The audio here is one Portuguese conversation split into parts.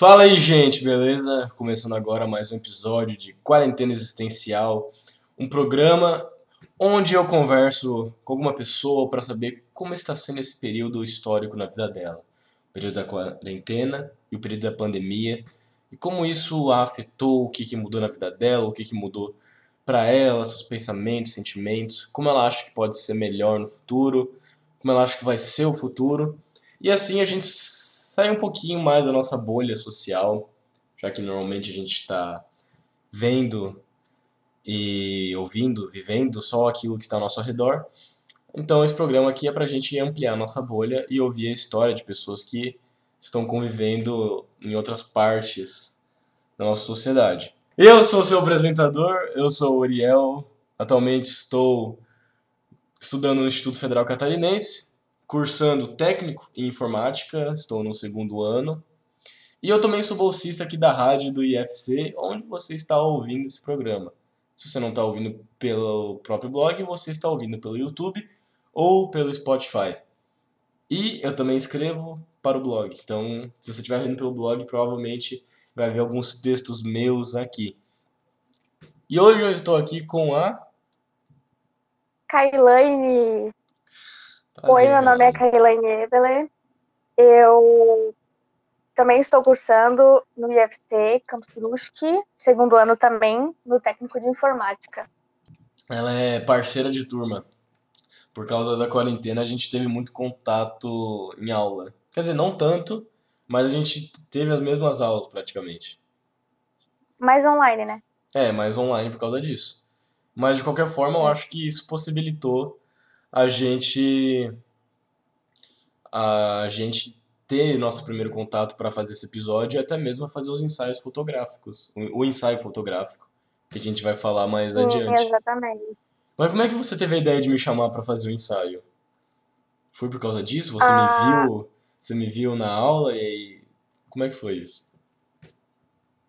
Fala aí, gente, beleza? Começando agora mais um episódio de Quarentena Existencial, um programa onde eu converso com alguma pessoa para saber como está sendo esse período histórico na vida dela. O período da quarentena e o período da pandemia, e como isso a afetou, o que, que mudou na vida dela, o que, que mudou para ela, seus pensamentos, sentimentos, como ela acha que pode ser melhor no futuro, como ela acha que vai ser o futuro. E assim a gente sai um pouquinho mais da nossa bolha social, já que normalmente a gente está vendo e ouvindo, vivendo só aquilo que está ao nosso redor. Então esse programa aqui é para a gente ampliar a nossa bolha e ouvir a história de pessoas que estão convivendo em outras partes da nossa sociedade. Eu sou seu apresentador, eu sou o Uriel, atualmente estou estudando no Instituto Federal Catarinense, cursando técnico em informática, estou no segundo ano. E eu também sou bolsista aqui da rádio do IFC, onde você está ouvindo esse programa. Se você não está ouvindo pelo próprio blog, você está ouvindo pelo YouTube ou pelo Spotify. E eu também escrevo para o blog. Então, se você estiver vendo pelo blog, provavelmente vai ver alguns textos meus aqui. E hoje eu estou aqui com a. Kailane. Oi, meu nome é Kailane Ebele. Eu também estou cursando no IFC Campus Brusque, segundo ano também, no técnico de informática. Ela é parceira de turma. Por causa da quarentena, a gente teve muito contato em aula. Quer dizer, não tanto, mas a gente teve as mesmas aulas praticamente. Mais online, né? É, mais online por causa disso. Mas de qualquer forma, eu acho que isso possibilitou a gente a gente ter nosso primeiro contato para fazer esse episódio e até mesmo fazer os ensaios fotográficos, o, ensaio fotográfico, que a gente vai falar mais Sim, adiante. Exatamente. Mas como é que você teve a ideia de me chamar para fazer o ensaio? Foi por causa disso? Você Ah. me viu, você me viu na aula e aí, como é que foi isso?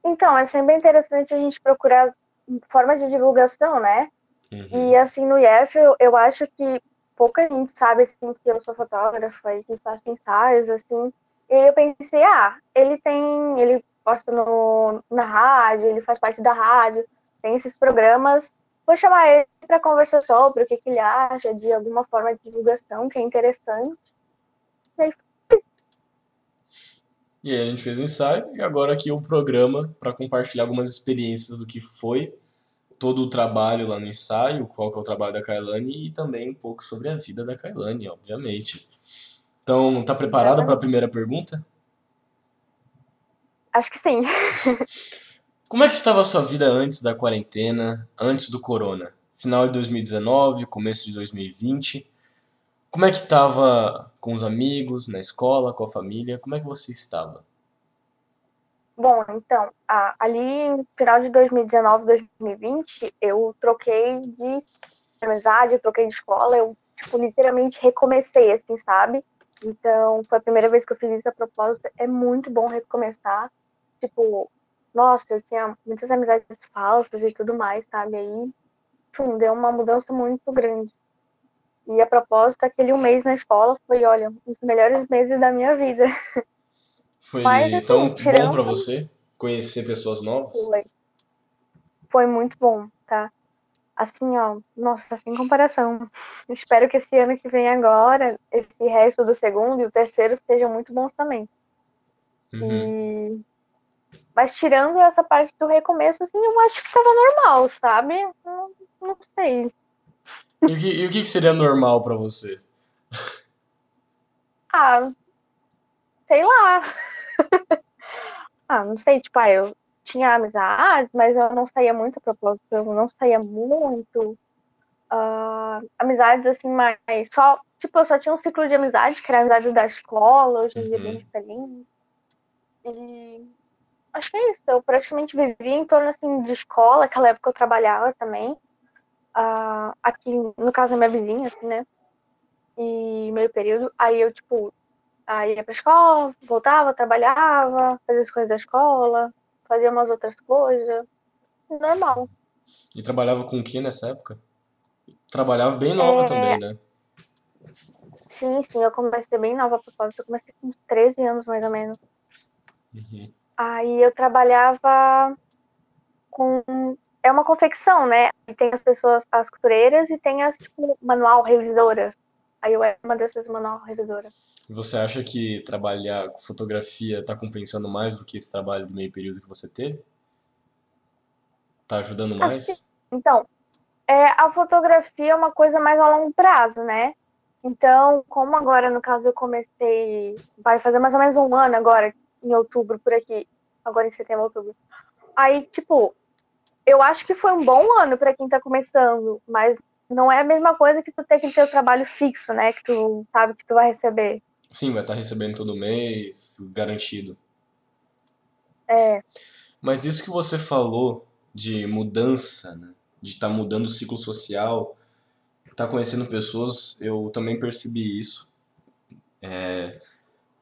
Então, é sempre interessante a gente procurar formas de divulgação, né? Uhum. E assim, no IF, eu, eu acho que pouca gente sabe assim, que eu sou fotógrafa e que faço ensaios, assim. E eu pensei, ah, ele tem. Ele posta no, na rádio, ele faz parte da rádio, tem esses programas. Vou chamar ele para conversar sobre o que, que ele acha de alguma forma de divulgação que é interessante. E aí, E aí a gente fez o ensaio e agora aqui o programa para compartilhar algumas experiências do que foi todo o trabalho lá no ensaio, qual que é o trabalho da Kailane e também um pouco sobre a vida da Kailane, obviamente. Então, tá preparada para a primeira pergunta? acho que sim. Como é que estava a sua vida antes da quarentena, antes do corona? Final de 2019, começo de 2020. Como é que estava com os amigos, na escola, com a família? Como é que você estava? Bom, então, a- ali no final de 2019, 2020, eu troquei de amizade, eu troquei de escola, eu, tipo, literalmente recomecei, assim, sabe? Então, foi a primeira vez que eu fiz isso a propósito. É muito bom recomeçar. Tipo, nossa, eu tinha muitas amizades falsas e tudo mais, sabe? Aí, tchum, deu uma mudança muito grande. E a propósito, aquele um mês na escola foi, olha, um dos melhores meses da minha vida. Foi Mas, assim, tão bom tirando- para você conhecer pessoas novas? Foi. Foi muito bom, tá? Assim, ó, nossa, sem comparação. Espero que esse ano que vem agora, esse resto do segundo e o terceiro sejam muito bons também. Uhum. E... Mas tirando essa parte do recomeço, assim, eu acho que tava normal, sabe? Não, não sei. E o que, e o que seria normal para você? Ah, sei lá. ah, não sei, tipo, ah, eu tinha amizades, mas eu não saía muito a propósito, eu não saía muito. Ah, amizades, assim, mas só, tipo, eu só tinha um ciclo de amizade, que era a amizade da escola, hoje em dia é bem Uhum. diferente. E acho que é isso, eu praticamente vivia em torno, assim, de escola, aquela época eu trabalhava também. Ah, aqui, no caso, a minha vizinha, assim, né? E meio período, aí eu, tipo, Aí ia pra escola, voltava, trabalhava, fazia as coisas da escola, fazia umas outras coisas. Normal. E trabalhava com o que nessa época? Trabalhava bem nova É. também, né? Sim, sim, eu comecei bem nova a propósito. Eu comecei com uns 13 anos, mais ou menos. Uhum. Aí eu trabalhava com. É uma confecção, né? E tem as pessoas, as costureiras e tem as, tipo, manual revisoras. Aí eu era uma dessas manual revisoras. Você acha que trabalhar com fotografia está compensando mais do que esse trabalho do meio período que você teve? Tá ajudando mais? Que, então, é, a fotografia é uma coisa mais a longo prazo, né? Então, como agora, no caso, eu comecei, vai fazer mais ou menos um ano agora, em outubro, por aqui, agora em setembro, outubro. Aí, tipo, eu acho que foi um bom ano para quem tá começando, mas não é a mesma coisa que tu ter que ter o trabalho fixo, né? Que tu sabe que tu vai receber. Sim, vai estar tá recebendo todo mês, garantido. É. Mas isso que você falou de mudança, né? de estar tá mudando o ciclo social, estar tá conhecendo pessoas, eu também percebi isso. É,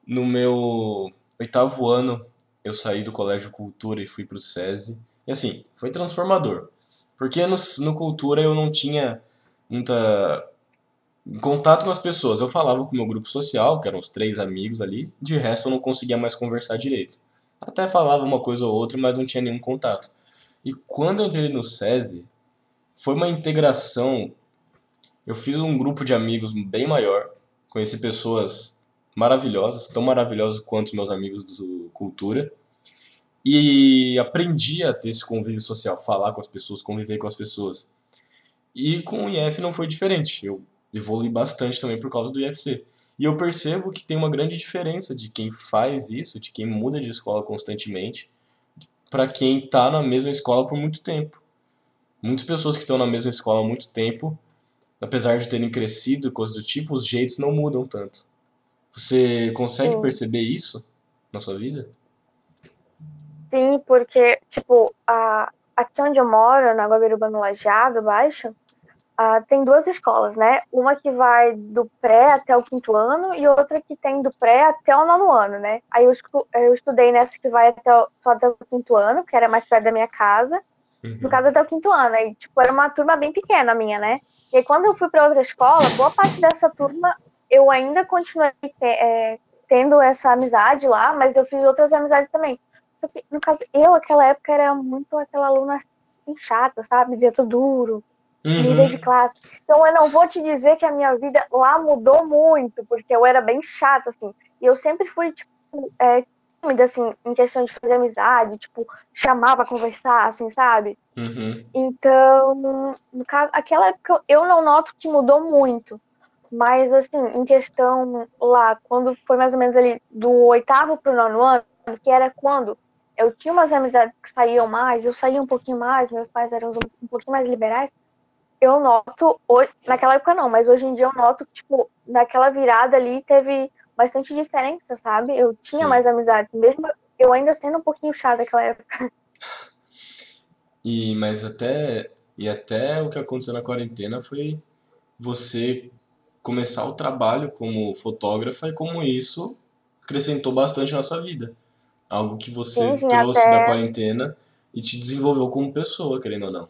no meu oitavo ano, eu saí do Colégio Cultura e fui para o SESI. E assim, foi transformador. Porque no, no Cultura eu não tinha muita contato com as pessoas. Eu falava com o meu grupo social, que eram os três amigos ali, de resto eu não conseguia mais conversar direito. Até falava uma coisa ou outra, mas não tinha nenhum contato. E quando eu entrei no SESI, foi uma integração. Eu fiz um grupo de amigos bem maior, conheci pessoas maravilhosas, tão maravilhosas quanto meus amigos do Cultura. E aprendi a ter esse convívio social, falar com as pessoas, conviver com as pessoas. E com o IF não foi diferente. Eu evolui bastante também por causa do IFC. E eu percebo que tem uma grande diferença de quem faz isso, de quem muda de escola constantemente, para quem está na mesma escola por muito tempo. Muitas pessoas que estão na mesma escola há muito tempo, apesar de terem crescido e coisas do tipo, os jeitos não mudam tanto. Você consegue Sim. perceber isso na sua vida? Sim, porque, tipo, a, aqui onde eu moro, na Guabiruba, no Lajeado, Baixo, Uh, tem duas escolas, né? Uma que vai do pré até o quinto ano e outra que tem do pré até o nono ano, né? Aí eu, eu estudei nessa que vai até o, só até o quinto ano, que era mais perto da minha casa. Uhum. No caso, até o quinto ano. Aí, tipo, era uma turma bem pequena a minha, né? E aí, quando eu fui para outra escola, boa parte dessa turma eu ainda continuei é, tendo essa amizade lá, mas eu fiz outras amizades também. Porque, no caso, eu, naquela época, era muito aquela aluna assim, chata, sabe? Dentro duro uhum. nível de classe. Então eu não vou te dizer que a minha vida lá mudou muito, porque eu era bem chata, assim. E eu sempre fui, tipo, é, tímida, assim, em questão de fazer amizade, tipo, chamar pra conversar, assim, sabe? Uhum. Então, no caso, aquela época eu não noto que mudou muito. Mas, assim, em questão lá, quando foi mais ou menos ali do oitavo pro nono ano, que era quando eu tinha umas amizades que saíam mais, eu saía um pouquinho mais, meus pais eram um pouquinho mais liberais, eu noto, hoje, naquela época não, mas hoje em dia eu noto que, tipo, naquela virada ali teve bastante diferença, sabe? Eu tinha Sim. mais amizades, mesmo eu ainda sendo um pouquinho chata naquela época. E, mas até, e até o que aconteceu na quarentena foi você começar o trabalho como fotógrafa e como isso acrescentou bastante na sua vida. Algo que você sim, trouxe até... da quarentena e te desenvolveu como pessoa, querendo ou não.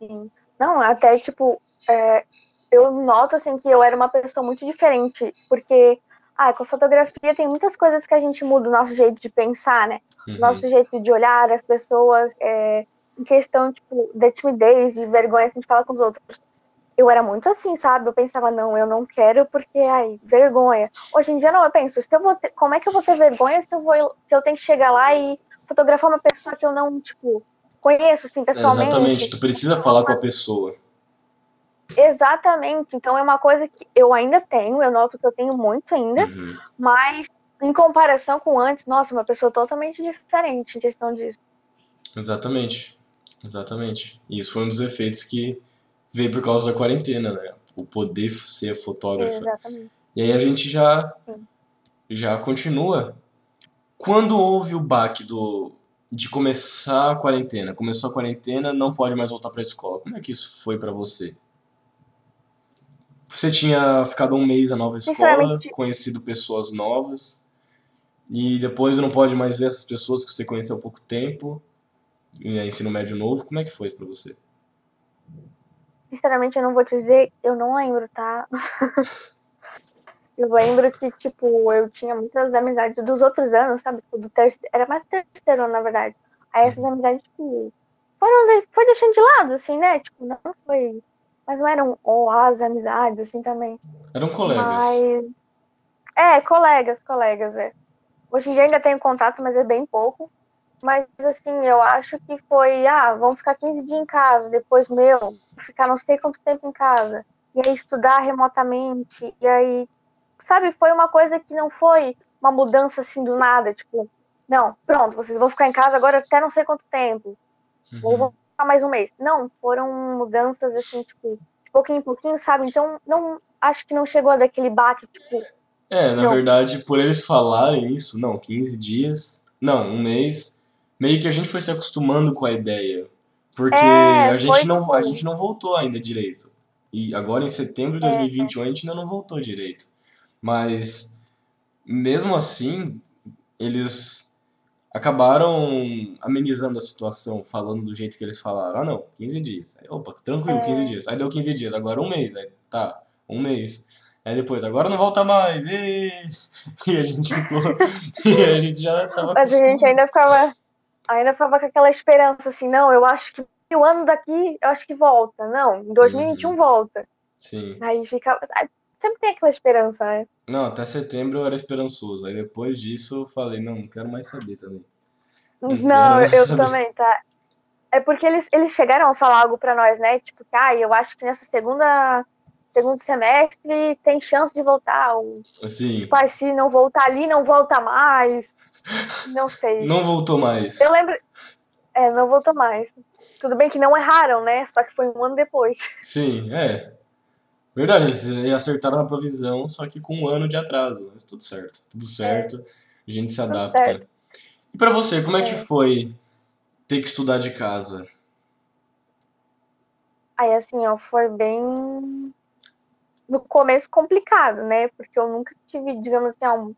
Sim. Não, até, tipo, é, eu noto, assim, que eu era uma pessoa muito diferente, porque, ah, com a fotografia tem muitas coisas que a gente muda o nosso jeito de pensar, né? Uhum. Nosso jeito de olhar as pessoas, é, em questão, tipo, de timidez, de vergonha, assim, de falar com os outros. Eu era muito assim, sabe? Eu pensava, não, eu não quero porque, ai, vergonha. Hoje em dia, não, eu penso, se eu vou ter, como é que eu vou ter vergonha se eu, vou, se eu tenho que chegar lá e fotografar uma pessoa que eu não, tipo, conheço, assim, pessoalmente. Exatamente, tu precisa falar com a pessoa. Exatamente, então é uma coisa que eu ainda tenho, eu noto que eu tenho muito ainda, uhum. mas em comparação com antes, nossa, uma pessoa totalmente diferente em questão disso. Exatamente, exatamente. E isso foi um dos efeitos que veio por causa da quarentena, né? O poder ser fotógrafa. Exatamente. E aí a gente já, já continua. Quando houve o baque do, de começar a quarentena. Começou a quarentena, não pode mais voltar para a escola. Como é que isso foi para você? Você tinha ficado um mês na nova escola, conhecido pessoas novas, e depois não pode mais ver essas pessoas que você conheceu há pouco tempo, e é ensino médio novo. Como é que foi para você? Sinceramente, eu não vou te dizer, eu não lembro, tá? Eu lembro que, tipo, eu tinha muitas amizades dos outros anos, sabe? Tipo, do terceiro, era mais do terceiro ano, na verdade. Aí essas amizades, tipo, foram, de- foi deixando de lado, assim, né? Tipo, não foi. Mas não eram ó, as amizades, assim, também. Eram colegas. Mas. É, colegas, colegas, é. Hoje em dia ainda tenho contato, mas é bem pouco. Mas, assim, eu acho que foi, ah, vamos ficar 15 dias em casa, depois, meu, ficar não sei quanto tempo em casa. E aí estudar remotamente, e aí, sabe, foi uma coisa que não foi uma mudança assim do nada, tipo, não, pronto, vocês vão ficar em casa agora até não sei quanto tempo, ou Uhum. vão ficar mais um mês. Não, foram mudanças assim, tipo, de pouquinho em pouquinho, sabe? Então, não, acho que não chegou daquele baque, tipo, É, na Não. verdade, por eles falarem isso, não, 15 dias, não, um mês, meio que a gente foi se acostumando com a ideia. Porque É, a gente não, a gente não voltou ainda direito. E agora em setembro de É. 2021 a gente ainda não voltou direito. Mas mesmo assim, eles acabaram amenizando a situação, falando do jeito que eles falaram. Ah, não, 15 dias. Aí, opa, tranquilo, É. 15 dias. Aí deu 15 dias, agora um mês. Aí, tá, um mês. Aí depois, agora não volta mais. ê! E a gente ficou. E a gente já tava Mas a gente ainda ficava, ainda ficava com aquela esperança, assim, não, eu acho que o ano daqui, eu acho que volta. Não, em 2021 Uhum. volta. Sim. Aí fica. Sempre tem aquela esperança, né? Não, até setembro eu era esperançoso. Aí depois disso eu falei, não, não quero mais saber também. Não Não, eu saber. também, tá? É porque eles, eles chegaram a falar algo pra nós, né? Tipo, ah, eu acho que nessa segunda segundo semestre tem chance de voltar. Assim, tipo, ah, se não voltar ali, não volta mais. Não sei. não voltou mais. Eu lembro. É, não voltou mais. Tudo bem que não erraram, né? Só que foi um ano depois. Sim, é. Verdade, eles acertaram na provisão, só que com um ano de atraso. Mas tudo certo, tudo certo. A gente se adapta. É. E pra você, como é que É. foi ter que estudar de casa? Aí, assim, ó, foi bem. No começo complicado, né? Porque eu nunca tive, digamos assim, um...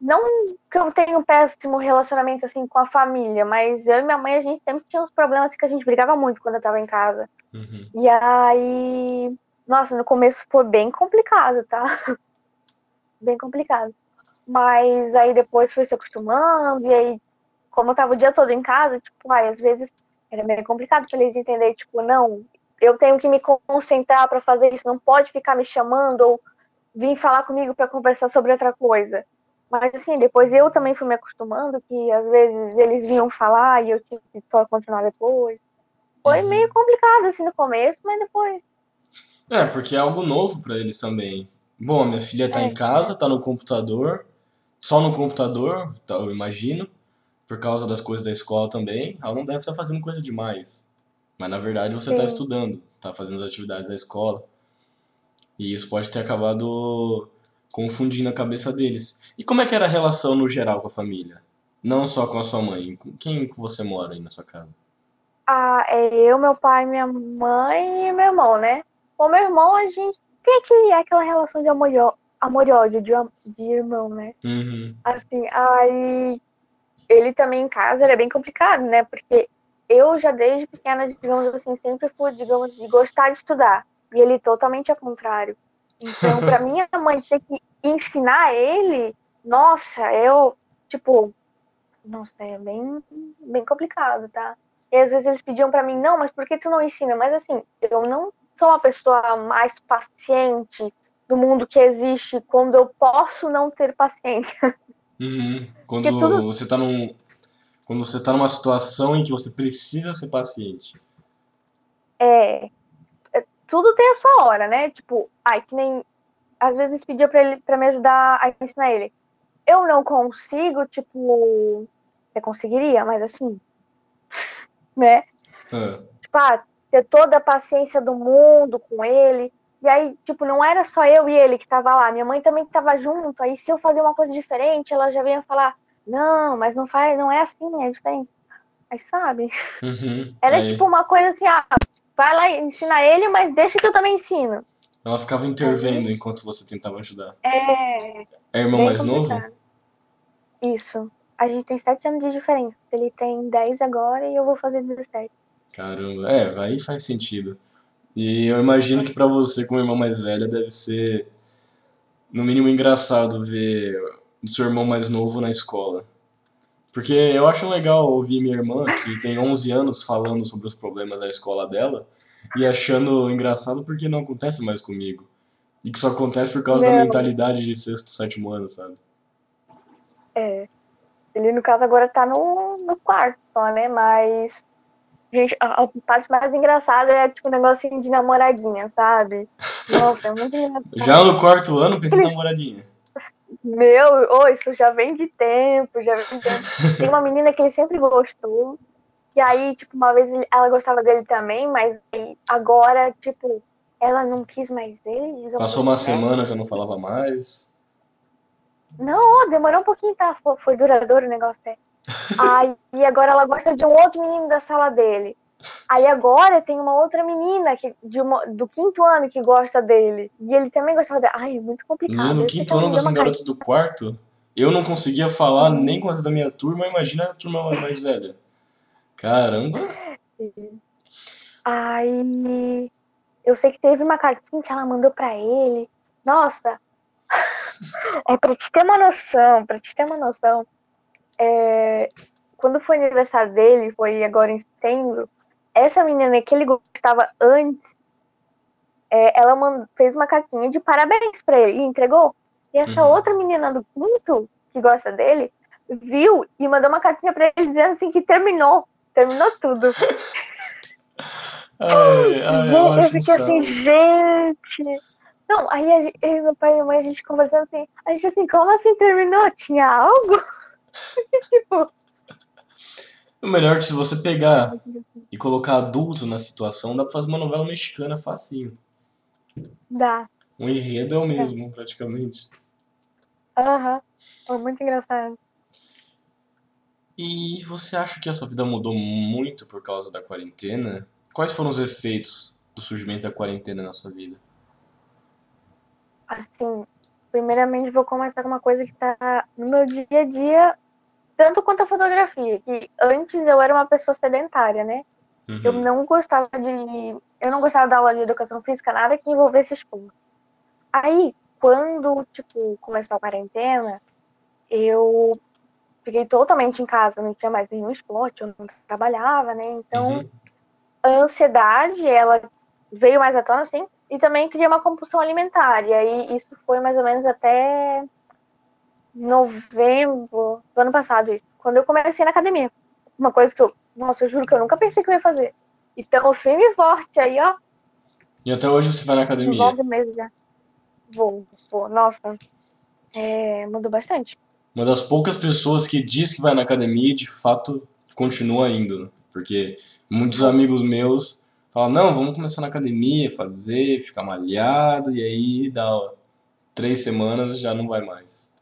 não que eu tenha um péssimo relacionamento assim com a família, mas eu e minha mãe a gente sempre tinha uns problemas que a gente brigava muito quando eu tava em casa. Uhum. E aí, nossa, no começo foi bem complicado, tá? Bem complicado. Mas aí depois foi se acostumando, e aí, como eu tava o dia todo em casa, tipo, ai, às vezes era meio complicado pra eles entenderem, tipo, não, eu tenho que me concentrar pra fazer isso, não pode ficar me chamando ou vir falar comigo pra conversar sobre outra coisa. Mas assim, depois eu também fui me acostumando, que às vezes eles vinham falar e eu tinha que só continuar depois. Foi Uhum. meio complicado assim no começo, mas depois É, porque é algo novo pra eles também. Bom, minha filha tá É. em casa, tá no computador, só no computador, tá, eu imagino, por causa das coisas da escola também. Ela não deve estar fazendo coisa demais. Mas na verdade você tá Sim. estudando, tá fazendo as atividades da escola. E isso pode ter acabado confundindo a cabeça deles. E como é que era a relação no geral com a família? Não só com a sua mãe. Com quem que você mora aí na sua casa? Ah, é eu, meu pai, minha mãe e meu irmão, né? Com meu irmão, a gente tem aquele, aquela relação de amor e amor e ódio de, de irmão, né? Uhum. Assim, aí ele também em casa era bem complicado, né? Porque eu já desde pequena, digamos assim, sempre fui, digamos, de gostar de estudar. E ele totalmente ao contrário. Então, pra minha mãe ter que ensinar ele, nossa, eu, tipo, nossa, é bem, bem complicado, tá? E às vezes eles pediam pra mim, não, mas por que tu não ensina? Mas assim, eu não sou a pessoa mais paciente do mundo que existe quando eu posso não ter paciência. Uhum. Quando tudo- você tá num, quando você tá numa situação em que você precisa ser paciente. É, é, tudo tem a sua hora, né? Tipo, ai, que nem às vezes pedia pra ele para me ajudar a ensinar ele. Eu não consigo, tipo, eu conseguiria, mas assim, né? Ah, Tipo, ah, ter toda a paciência do mundo com ele. E aí, tipo, não era só eu e ele que tava lá, minha mãe também tava junto. Aí se eu fazia uma coisa diferente, ela já vinha falar: "Não, mas não faz, não é assim, é diferente". Aí sabe? uhum. Era Aí tipo uma coisa assim, ah, vai lá e ensina ele, mas deixa que eu também ensino. ela ficava intervendo enquanto você tentava ajudar. É, É irmão mais novo? Isso. A gente tem sete anos de diferença. Ele tem 10 agora e eu vou fazer 17. Caramba, é, aí faz sentido. E eu imagino que pra você, como irmã mais velha, deve ser no mínimo engraçado ver o seu irmão mais novo na escola. Porque eu acho legal ouvir minha irmã, que tem 11 anos, falando sobre os problemas da escola dela e achando engraçado porque não acontece mais comigo. E que só acontece por causa da Não. mentalidade de sexto, sétimo ano, sabe? É. Ele, no caso, agora tá no, no quarto só, né? Mas. Gente, a, a parte mais engraçada é tipo um negocinho de namoradinha, sabe? Nossa, é muito engraçado. Já no quarto ano, pensei em namoradinha. Meu, ô, isso já vem de tempo, já vem de tempo. Tem uma menina que ele sempre gostou. E aí, tipo, uma vez ela gostava dele também, mas agora, tipo, ela não quis mais ele. digamos Passou uma assim, né? semana, já não falava mais. Não, demorou um pouquinho, tá? Foi, foi duradouro o negócio até. Aí e agora ela gosta de um outro menino da sala dele. Aí agora tem uma outra menina que, de uma- do quinto ano que gosta dele. E ele também gostava dela. Ai, é muito complicado. Do sei que quinto ano uma de garotos do quarto. Eu não conseguia falar nem com as da minha turma, imagina a turma mais velha. Caramba! Aí eu sei que teve uma cartinha que ela mandou pra ele. Nossa! É pra te ter uma noção, pra te ter uma noção. É, quando foi aniversário dele, foi agora em setembro, essa menina que ele gostava antes, é, ela fez uma cartinha de parabéns pra ele e entregou. E essa Uhum. outra menina do quinto, que gosta dele, viu e mandou uma cartinha pra ele dizendo assim que terminou. Terminou tudo. Ai, ai, eu eu fiquei assim, saco. gente. Não, aí a gente, eu meu pai e minha mãe, a gente conversando assim, a gente assim, como assim terminou? Tinha algo? tipo, O melhor é que se você pegar e colocar adulto na situação, dá pra fazer uma novela mexicana facinho. dá. O enredo é o mesmo, praticamente. Aham. Foi muito engraçado. E você acha que a sua vida mudou muito por causa da quarentena? Quais foram os efeitos do surgimento da quarentena na sua vida? Assim, primeiramente vou começar com uma coisa que tá no meu dia a dia, tanto quanto a fotografia, que antes eu era uma pessoa sedentária, né? Eu Uhum. não gostava de. Eu não gostava da aula de educação física, nada que envolvesse esporte. Aí, quando, tipo, começou a quarentena, eu fiquei totalmente em casa, não tinha mais nenhum esporte, eu não trabalhava, né? Então, Uhum. a ansiedade, ela veio mais à tona, assim, e também cria uma compulsão alimentar. E aí, isso foi mais ou menos até novembro do ano passado, isso, quando eu comecei na academia. Uma coisa que eu, nossa, eu juro que eu nunca pensei que eu ia fazer. Então, firme e forte aí, ó, E até hoje você vai na academia. 11 meses já. Vou, vou. Nossa, é, mudou bastante. Uma das poucas pessoas que diz que vai na academia e de fato continua indo. né? Porque muitos amigos meus falam, não, vamos começar na academia, fazer, ficar malhado, e aí dá ó, três semanas já não vai mais.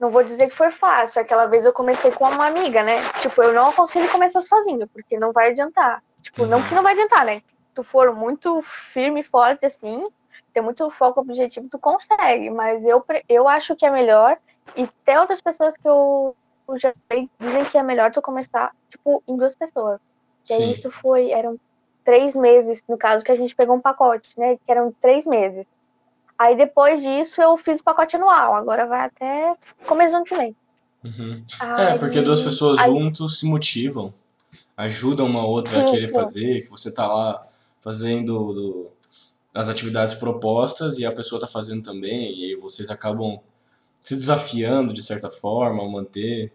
Não vou dizer que foi fácil. Aquela vez eu comecei com uma amiga, né? Tipo, eu não aconselho começar sozinho, porque não vai adiantar. Tipo, não que não vai adiantar, né? Tu for muito firme e forte assim, ter muito foco objetivo, tu consegue. Mas eu, eu acho que é melhor. E tem outras pessoas que eu já dizem que é melhor tu começar, tipo, em duas pessoas. E aí Sim. isso foi, eram três meses, no caso, que a gente pegou um pacote, né? Que eram três meses. Aí depois disso eu fiz o pacote anual. Agora vai até começo do ano que vem. Uhum. É, porque Aí- duas pessoas aí- juntos se motivam, ajudam uma outra a Sim, querer sim. fazer, que você tá lá fazendo do- as atividades propostas e a pessoa tá fazendo também, e aí vocês acabam se desafiando de certa forma a manter.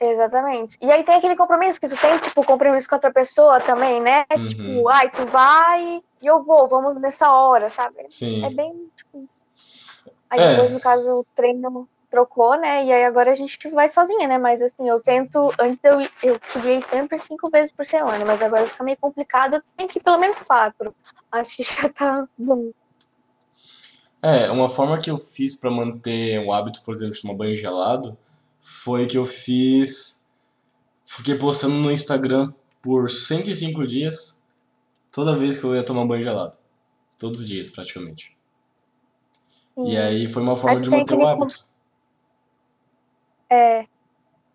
Exatamente. E aí tem aquele compromisso que tu tem, tipo, compromisso com outra pessoa também, né? Uhum. Tipo, ai, tu vai e eu vou, vamos nessa hora, sabe? Sim. É bem, tipo. Aí É. depois, no caso, o treino trocou, né? E aí agora a gente vai sozinha, né? Mas assim, eu tento. Antes eu, eu queria ir sempre cinco vezes por semana, mas agora fica meio complicado, eu tenho que ir pelo menos quatro. Acho que já tá bom. É, uma forma que eu fiz pra manter o hábito, por exemplo, de tomar banho gelado, foi que eu fiz. Fiquei postando no Instagram por 105 dias, toda vez que eu ia tomar banho gelado. Todos os dias, praticamente. E E aí foi uma forma de manter o hábito. É,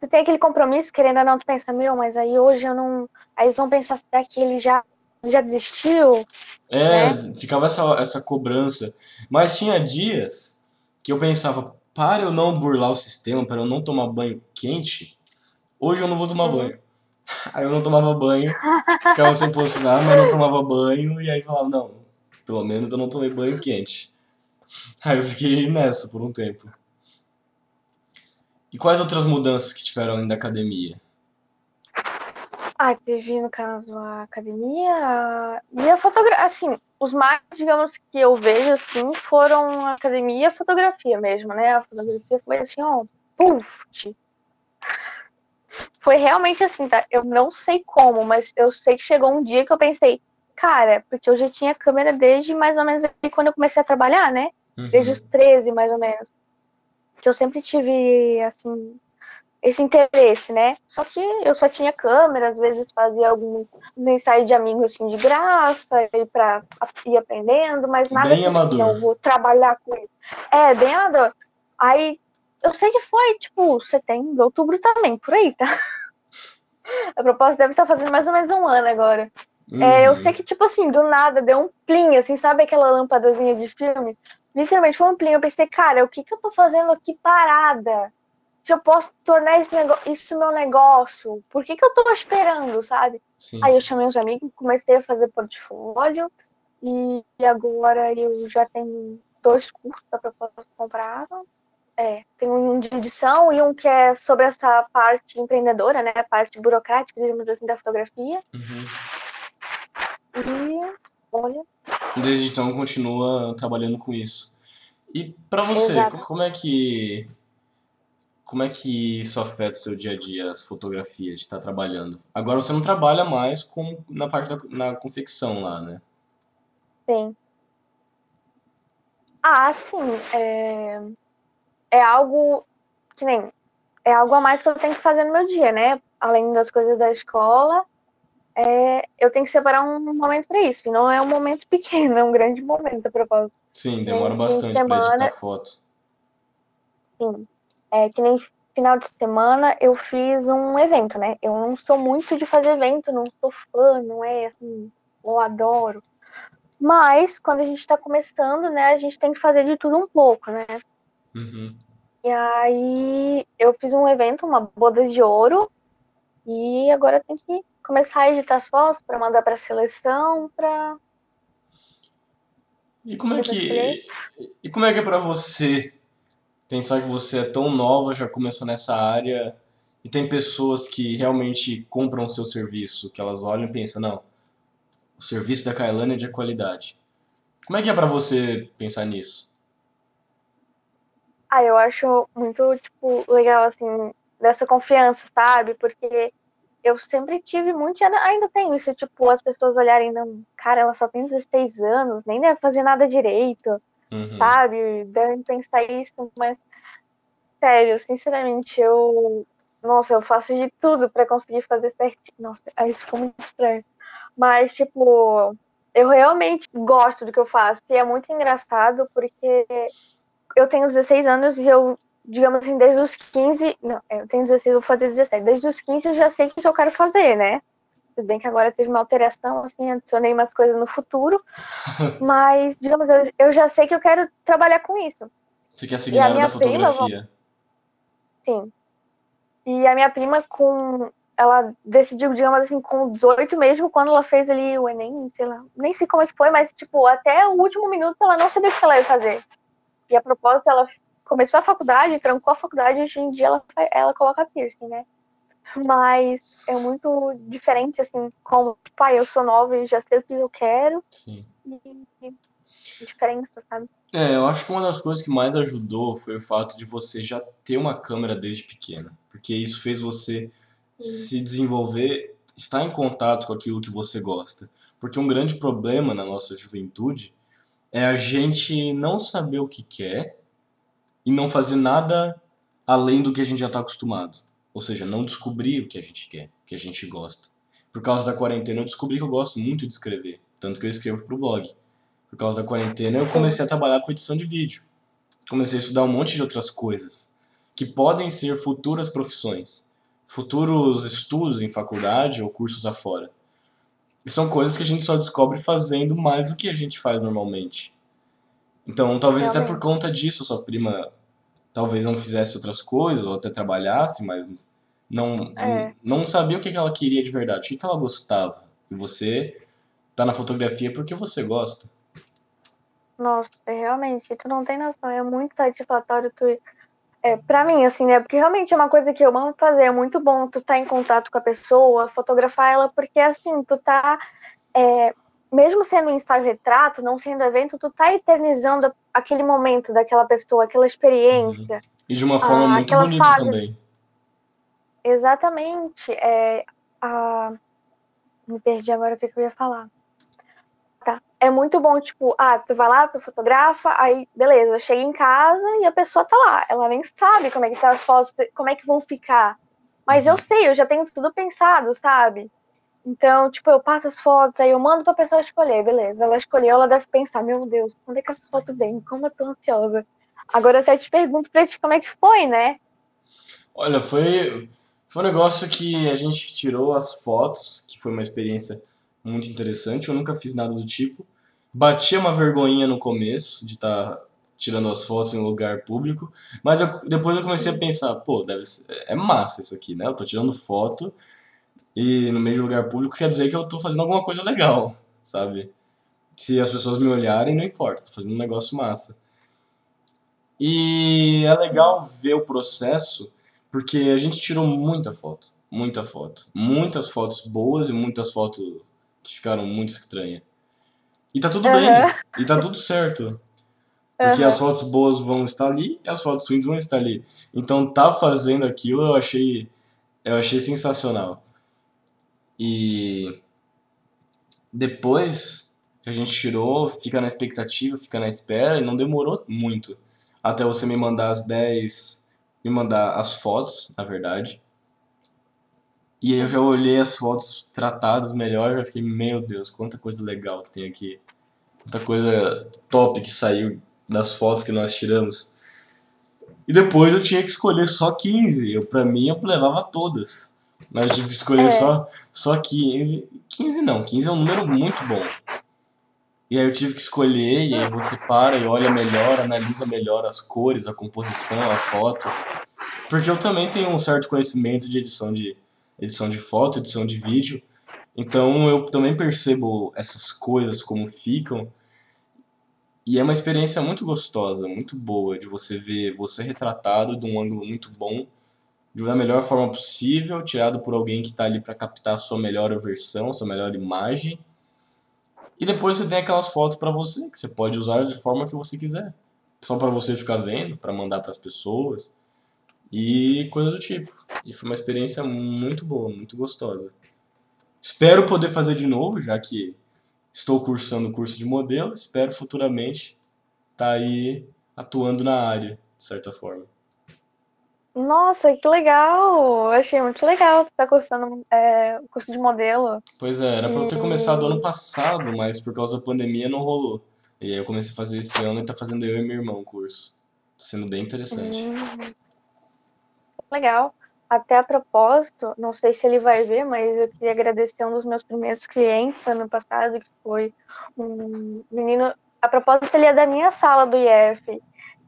tu tem aquele compromisso, querendo ou não, tu pensa, meu, mas aí hoje eu não. Aí eles vão pensar, será que ele já já desistiu? É, né? ficava essa, essa cobrança. Mas tinha dias que eu pensava, para eu não burlar o sistema, para eu não tomar banho quente, hoje eu não vou tomar Uhum. banho. Aí eu não tomava banho, ficava sem postar, mas não tomava banho, e aí falava, não, pelo menos eu não tomei banho quente. Aí eu fiquei nessa por um tempo. E quais outras mudanças que tiveram além da academia? Ah, teve, no caso, a academia e a fotografia. Assim, os mais, digamos, que eu vejo, assim, foram a academia e a fotografia mesmo, né? A fotografia foi assim, ó, puf! Foi realmente assim, tá? Eu não sei como, mas eu sei que chegou um dia que eu pensei, cara, porque eu já tinha câmera desde mais ou menos quando eu comecei a trabalhar, né? Desde os Uhum. 13, mais ou menos. Que eu sempre tive, assim, esse interesse, né? Só que eu só tinha câmera, às vezes fazia algum ensaio de amigo, assim, de graça, e pra ir aprendendo, mas nada Bem assim, amador. não, vou trabalhar com isso. É, bem amador. Aí, eu sei que foi, tipo, setembro, outubro também, por aí, tá? A propósito, deve estar fazendo mais ou menos um ano agora. É, eu Uhum. sei que, tipo assim, do nada deu um plim, assim, sabe aquela lâmpadazinha de filme? Literalmente foi um plim. Eu pensei, cara, o que que eu tô fazendo aqui parada? Se eu posso tornar esse isso meu negócio, por que que eu tô esperando, sabe? Sim. Aí eu chamei uns amigos, comecei a fazer portfólio e, e agora eu já tenho dois cursos da proposta comprada. É, tem um de edição e um que é sobre essa parte empreendedora, né? A parte burocrática, digamos assim, da fotografia. Uhum. E olha, Desde então continua trabalhando com isso. E pra você, Exato. co- como é que como é que isso afeta o seu dia a dia, as fotografias de estar trabalhando? Agora você não trabalha mais com na parte da na confecção lá, né? sim. Ah, sim. É, é algo que nem. É algo a mais que eu tenho que fazer no meu dia, né? Além das coisas da escola, é, eu tenho que separar um momento para isso. E não é um momento pequeno, é um grande momento, a propósito. Sim, demora Nem fim de bastante semana. editar foto. Sim. É que nem final de semana eu fiz um evento, né? Eu não sou muito de fazer evento, não sou fã, não é assim, eu adoro. Mas quando a gente tá começando, né, a gente tem que fazer de tudo um pouco, né? Uhum. E aí eu fiz um evento, uma boda de ouro, e agora tem que começar a editar as fotos para mandar para seleção, para E como é que e como é que é pra você pensar que você é tão nova, já começou nessa área e tem pessoas que realmente compram o seu serviço, que elas olham e pensam, não, o serviço da Kailane é de qualidade. Como é que é pra você pensar nisso? Ah, eu acho muito, tipo, legal, assim, dessa confiança, sabe? Porque eu sempre tive muito, ainda- tenho isso, tipo, as pessoas olharem, não, cara, ela só tem 16 anos, nem deve fazer nada direito, Uhum. sabe? Devem pensar isso, mas, sério, sinceramente, eu, nossa, eu faço de tudo pra conseguir fazer certinho. Nossa, isso ficou muito estranho. Mas, tipo, eu realmente gosto do que eu faço, e é muito engraçado porque eu tenho 16 anos e eu, digamos assim, desde os 15. Não, eu tenho 16, vou fazer 17. Desde os 15 eu já sei o que eu quero fazer, né? Tudo bem que agora teve uma alteração, assim, adicionei umas coisas no futuro. Mas, digamos, eu, eu já sei que eu quero trabalhar com isso. Você quer seguir E na a área da minha prima, fotografia? Sim. E a minha prima, com. Ela decidiu, digamos assim, com 18 mesmo, quando ela fez ali o Enem, sei lá, nem sei como é que foi, mas, tipo, até o último minuto ela não sabia o que ela ia fazer. E a propósito, ela começou a faculdade, trancou a faculdade, hoje em dia ela, ela coloca piercing, né? Mas é muito diferente, assim, como, pai, eu sou nova e já sei o que eu quero, Sim. e, diferença, sabe? É, eu acho que uma das coisas que mais ajudou foi o fato de você já ter uma câmera desde pequena, porque isso fez você se desenvolver, estar em contato com aquilo que você gosta. Porque um grande problema na nossa juventude é a gente não saber o que quer e não fazer nada além do que a gente já está acostumado. Ou seja, não descobrir o que a gente quer, o que a gente gosta. Por causa da quarentena, eu descobri que eu gosto muito de escrever, tanto que eu escrevo pro blog. Por causa da quarentena, eu comecei a trabalhar com edição de vídeo. Comecei a estudar um monte de outras coisas que podem ser futuras profissões, futuros estudos em faculdade ou cursos afora. E são coisas que a gente só descobre fazendo mais do que a gente faz normalmente. Então, talvez até por conta disso, sua prima talvez não fizesse outras coisas, ou até trabalhasse, mas não, é. não sabia o que ela queria de verdade, o que ela gostava. E você tá na fotografia porque você gosta. Nossa, realmente, tu não tem noção, é muito satisfatório tu é, pra mim, assim, né? Porque realmente é uma coisa que eu amo fazer, é muito bom tu estar tá em contato com a pessoa, fotografar ela, porque assim, tu tá. É, mesmo sendo um estágio retrato, não sendo evento, tu tá eternizando aquele momento daquela pessoa, aquela experiência. Uhum. E de uma forma ah, muito bonita fase... também. Exatamente. É, a... Me perdi agora o que, eu ia falar? É muito bom, tipo, ah, tu vai lá, tu fotografa, aí beleza, chega em casa e a pessoa tá lá. Ela nem sabe como é que tá as fotos, como é que vão ficar. Mas eu sei, eu já tenho tudo pensado, sabe? Então, tipo, eu passo as fotos, aí eu mando pra pessoa escolher, beleza. Ela escolheu, ela deve pensar, meu Deus, quando é que essa foto vem? Como eu tô ansiosa. Agora eu até te pergunto pra ti como é que foi, né? Olha, foi, foi um negócio que a gente tirou as fotos, que foi uma experiência muito interessante. Eu nunca fiz nada do tipo. Batia uma vergonhinha no começo de estar tá tirando as fotos em lugar público, mas eu, depois eu comecei a pensar, pô, deve ser, é massa isso aqui, né? Eu tô tirando foto e no meio de lugar público quer dizer que eu tô fazendo alguma coisa legal, sabe? Se as pessoas me olharem, não importa, tô fazendo um negócio massa. E é legal ver o processo, porque a gente tirou muita foto, muita foto, muitas fotos boas e muitas fotos que ficaram muito estranhas. E tá tudo uhum. bem, e tá tudo certo. Porque uhum. as fotos boas vão estar ali e as fotos ruins vão estar ali. Então tá fazendo aquilo eu achei eu achei sensacional. E depois que a gente tirou, fica na expectativa, fica na espera e não demorou muito até você me mandar as 10 me mandar as fotos, na verdade. E aí eu já olhei as fotos tratadas melhor e já fiquei, meu Deus, quanta coisa legal que tem aqui. Quanta coisa top que saiu das fotos que nós tiramos. E depois eu tinha que escolher só 15. Eu, pra mim, eu levava todas. Mas eu tive que escolher é. só, só 15. 15 não, 15 é um número muito bom. E aí eu tive que escolher, e aí você para e olha melhor, analisa melhor as cores, a composição, a foto. Porque eu também tenho um certo conhecimento de edição de, edição de foto, edição de vídeo. Então eu também percebo essas coisas como ficam. E é uma experiência muito gostosa, muito boa de você ver você retratado de um ângulo muito bom, da melhor forma possível, tirado por alguém que está ali para captar a sua melhor versão, a sua melhor imagem. E depois você tem aquelas fotos para você, que você pode usar de forma que você quiser. Só para você ficar vendo, para mandar para as pessoas e coisas do tipo. E foi uma experiência muito boa, muito gostosa. Espero poder fazer de novo, já que estou cursando o curso de modelo. Espero futuramente estar tá aí atuando na área, de certa forma. Nossa, que legal! achei muito legal estar tá cursando é, o curso de modelo. Pois é, era para eu ter começado ano passado, mas por causa da pandemia não rolou. E aí eu comecei a fazer esse ano e tá fazendo eu e meu irmão o curso. Tá sendo bem interessante. Hum legal. Até a propósito, não sei se ele vai ver, mas eu queria agradecer um dos meus primeiros clientes ano passado, que foi um menino. A propósito, ele é da minha sala do IF.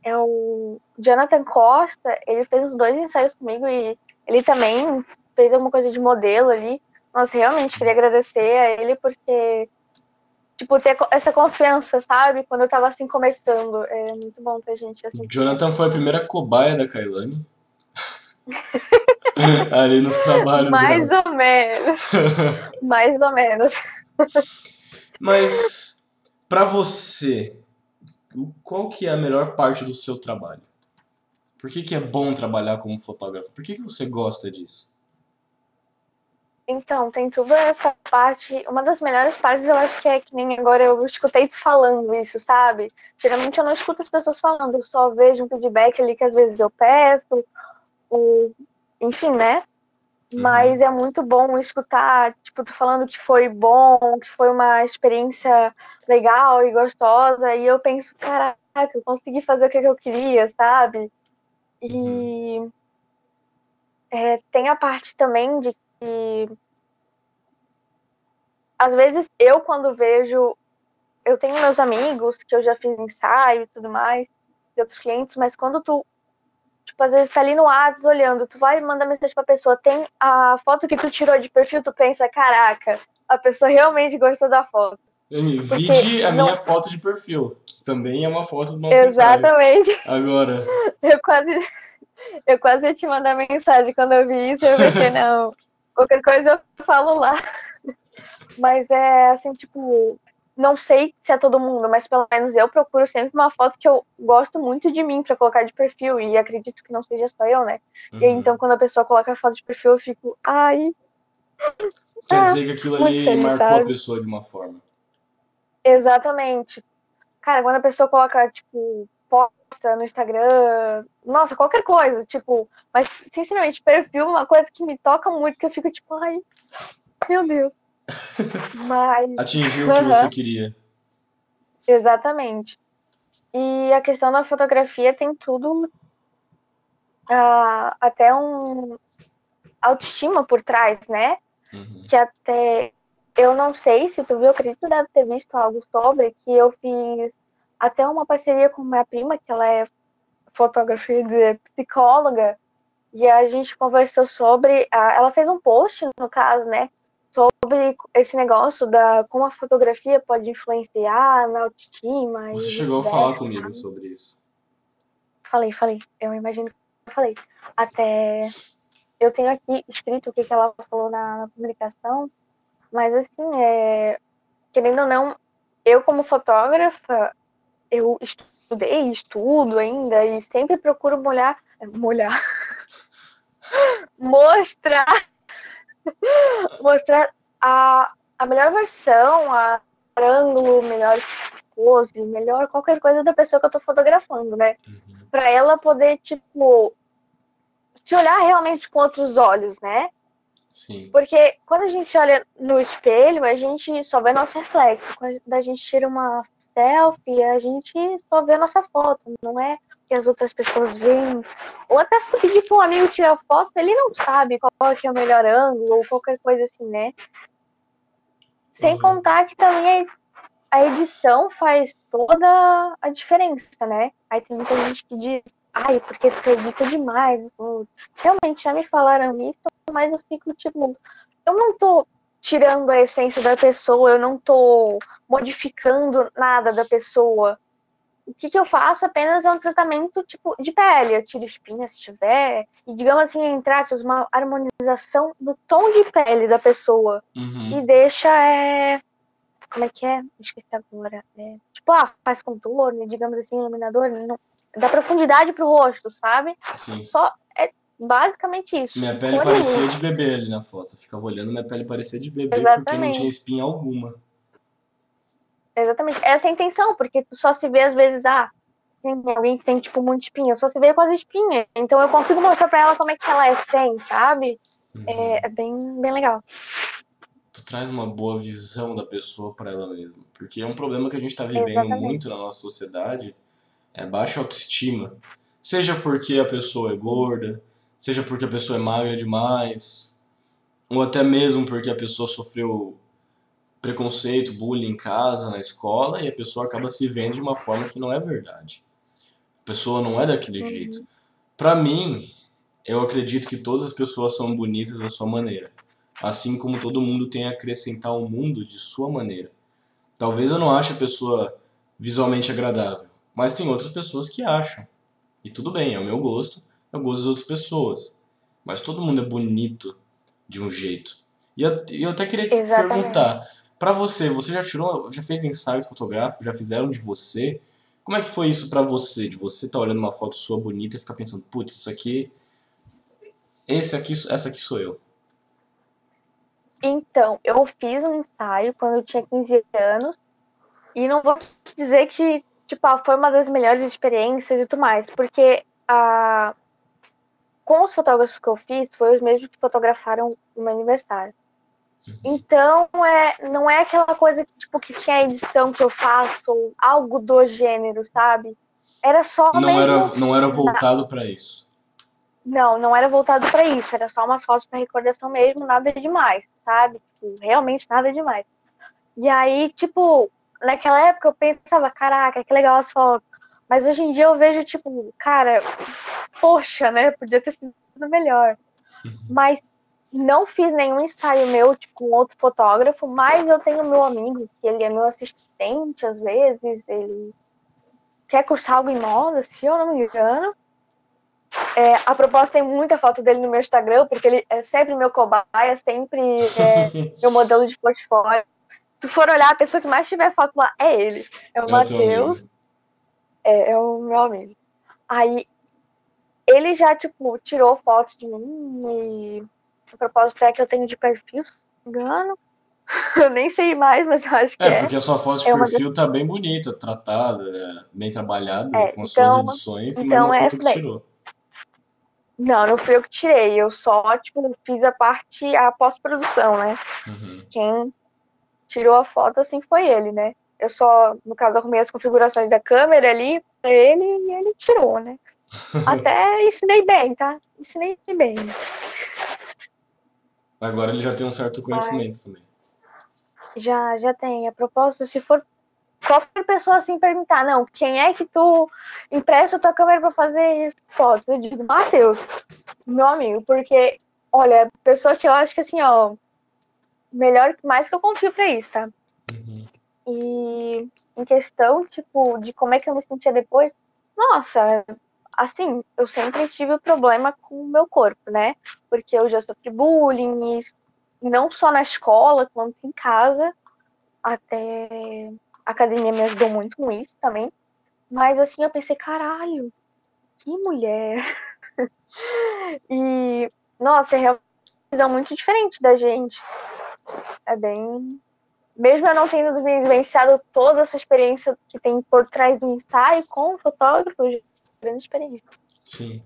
É o Jonathan Costa. Ele fez os dois ensaios comigo e ele também fez alguma coisa de modelo ali. Nossa, realmente queria agradecer a ele porque tipo, ter essa confiança, sabe? Quando eu tava assim começando. É muito bom ter gente assim. Jonathan foi a primeira cobaia da Kailane. Ali nos trabalhos Mais dela. ou menos. Mais ou menos. Mas, para você, qual que é a melhor parte do seu trabalho? Por que, que é bom trabalhar como fotógrafo? Por que, que você gosta disso? Então, tem toda essa parte. Uma das melhores partes eu acho que é que nem agora eu escutei tu falando isso, sabe? Geralmente eu não escuto as pessoas falando, eu só vejo um feedback ali que às vezes eu peço, o, enfim, né? Uhum. Mas é muito bom escutar, tipo, tu falando que foi bom, que foi uma experiência legal e gostosa, e eu penso, caraca, eu consegui fazer o que eu queria, sabe? E uhum. é, tem a parte também de que às vezes eu quando vejo, eu tenho meus amigos que eu já fiz ensaio e tudo mais, de outros clientes, mas quando tu, tipo, às vezes tá ali no WhatsApp olhando, tu vai mandar mensagem pra pessoa, tem a foto que tu tirou de perfil, tu pensa, caraca, a pessoa realmente gostou da foto. Vide a não... minha foto de perfil, que também é uma foto do nosso Exatamente. Ensaio. Agora. Eu quase, eu quase ia te mandar mensagem quando eu vi isso, eu pensei, não, qualquer coisa eu falo lá. Mas é assim, tipo, não sei se é todo mundo, mas pelo menos eu procuro sempre uma foto que eu gosto muito de mim para colocar de perfil, e acredito que não seja só eu, né? Uhum. E aí, então, quando a pessoa coloca a foto de perfil, eu fico, ai. Quer ah, dizer que aquilo ali feliz, marcou sabe? a pessoa de uma forma. Exatamente. Cara, quando a pessoa coloca, tipo, posta no Instagram, nossa, qualquer coisa, tipo, mas sinceramente, perfil é uma coisa que me toca muito, que eu fico tipo, ai, meu Deus. Mas. Atingiu o que você queria. Exatamente. E a questão da fotografia tem tudo. Uh, até um autoestima por trás, né? Uhum. Que até eu não sei se tu viu, eu acredito que deve ter visto algo sobre que eu fiz até uma parceria com minha prima, que ela é fotógrafa e psicóloga, e a gente conversou sobre, ela fez um post, no caso, né, sobre esse negócio da como a fotografia pode influenciar na autoestima. Você chegou a falar comigo sobre isso. Falei, falei. Eu imagino que eu falei. Até eu tenho aqui escrito o que, que ela falou na, na publicação, mas assim, é, querendo ou não, eu como fotógrafa, eu estudei, estudo ainda e sempre procuro molhar, molhar, mostrar, mostrar a, a melhor versão, a ângulo, melhor pose, melhor qualquer coisa da pessoa que eu tô fotografando, né? Uhum. Pra ela poder, tipo, se olhar realmente com outros olhos, né? Sim. Porque quando a gente olha no espelho, a gente só vê nosso reflexo. Quando a gente tira uma selfie, a gente só vê nossa foto, não é que as outras pessoas veem. Ou até se tu pedir para um amigo tirar foto, ele não sabe qual que é o melhor ângulo ou qualquer coisa assim, né? Sem uhum. contar que também a edição faz toda a diferença, né? Aí tem muita gente que diz, ai, porque tu edita demais. Realmente já me falaram isso, mas eu fico tipo, eu não tô tirando a essência da pessoa, eu não tô modificando nada da pessoa. O que, que eu faço apenas é um tratamento tipo de pele. Eu tiro espinhas se tiver, e digamos assim, entrar uma harmonização do tom de pele da pessoa. Uhum. E deixa é. Como é que é? Esqueci agora. É, tipo, ah, faz contorno, digamos assim, iluminador, não, dá profundidade pro rosto, sabe? Sim. Só é basicamente isso. Minha pele parecia de bebê ali na foto. Eu ficava olhando, minha pele parecia de bebê Exatamente. porque não tinha espinha alguma. Exatamente. Essa é a intenção, porque tu só se vê às vezes, ah, tem alguém que tem, tipo, muita espinha, só se vê com as espinhas. Então eu consigo mostrar pra ela como é que ela é sem, sabe? Uhum. É, é, bem, bem legal. Tu traz uma boa visão da pessoa para ela mesma. Porque é um problema que a gente tá vivendo Exatamente. muito na nossa sociedade, é baixa autoestima. Seja porque a pessoa é gorda, seja porque a pessoa é magra demais, ou até mesmo porque a pessoa sofreu preconceito, bullying em casa, na escola, e a pessoa acaba se vendo de uma forma que não é verdade. A pessoa não é daquele uhum. jeito. Para mim, eu acredito que todas as pessoas são bonitas da sua maneira, assim como todo mundo tem a acrescentar ao mundo de sua maneira. Talvez eu não ache a pessoa visualmente agradável, mas tem outras pessoas que acham. E tudo bem, é o meu gosto, é o gosto das outras pessoas. Mas todo mundo é bonito de um jeito. E eu, eu até queria te Exatamente. perguntar, para você, você já tirou, já fez ensaios fotográficos, já fizeram de você? Como é que foi isso para você, de você estar tá olhando uma foto sua bonita e ficar pensando, putz, isso aqui, esse aqui, essa aqui sou eu? Então, eu fiz um ensaio quando eu tinha 15 anos e não vou dizer que tipo, ah, foi uma das melhores experiências e tudo mais, porque a com os fotógrafos que eu fiz, foi os mesmos que fotografaram o meu aniversário. Então, é, não é aquela coisa que, tipo, que tinha a edição que eu faço, algo do gênero, sabe? Era só. Não, mesmo... era, não era voltado para isso. Não, não era voltado para isso. Era só umas fotos para recordação mesmo, nada demais, sabe? Tipo, realmente nada demais. E aí, tipo, naquela época eu pensava, caraca, que legal as fotos. Mas hoje em dia eu vejo, tipo, cara, poxa, né? Podia ter sido melhor. Uhum. Mas não fiz nenhum ensaio meu, tipo, com outro fotógrafo, mas eu tenho meu amigo, que ele é meu assistente às vezes, ele quer cursar algo em moda, se eu não me engano. É, a propósito, tem muita foto dele no meu Instagram, porque ele é sempre meu cobaia, sempre é meu modelo de portfólio. Se for olhar, a pessoa que mais tiver foto lá é ele. É o é Matheus. É, é o meu amigo. Aí, ele já, tipo, tirou fotos de mim e a propósito é que eu tenho de perfil, se não me engano. Eu nem sei mais, mas eu acho que é. É, porque a sua foto de é perfil das... tá bem bonita, tratada, bem trabalhada, é, com as então, suas edições, então mas não foi tu que tirou. Não, não fui eu que tirei. Eu só, tipo, fiz a parte, a pós-produção, né? Uhum. Quem tirou a foto, assim, foi ele, né? Eu só, no caso, arrumei as configurações da câmera ali pra ele e ele tirou, né? Até ensinei bem, tá? Ensinei bem. Agora ele já tem um certo conhecimento também. Já, já tem. A propósito, se for qualquer pessoa assim perguntar, não, quem é que tu empresta a tua câmera para fazer fotos? Eu digo, Matheus, meu amigo, porque, olha, pessoa que eu acho que assim, ó, melhor, mais que eu confio pra isso, tá? Uhum. E em questão, tipo, de como é que eu me sentia depois, nossa, assim, eu sempre tive problema com o meu corpo, né? Porque eu já sofri bullying, não só na escola, quanto em casa. Até a academia me ajudou muito com isso também. Mas assim, eu pensei, caralho, que mulher. e, nossa, é realmente uma visão muito diferente da gente. É bem. Mesmo eu não tendo vivenciado toda essa experiência que tem por trás do ensaio com o fotógrafo, grande experiência. Sim.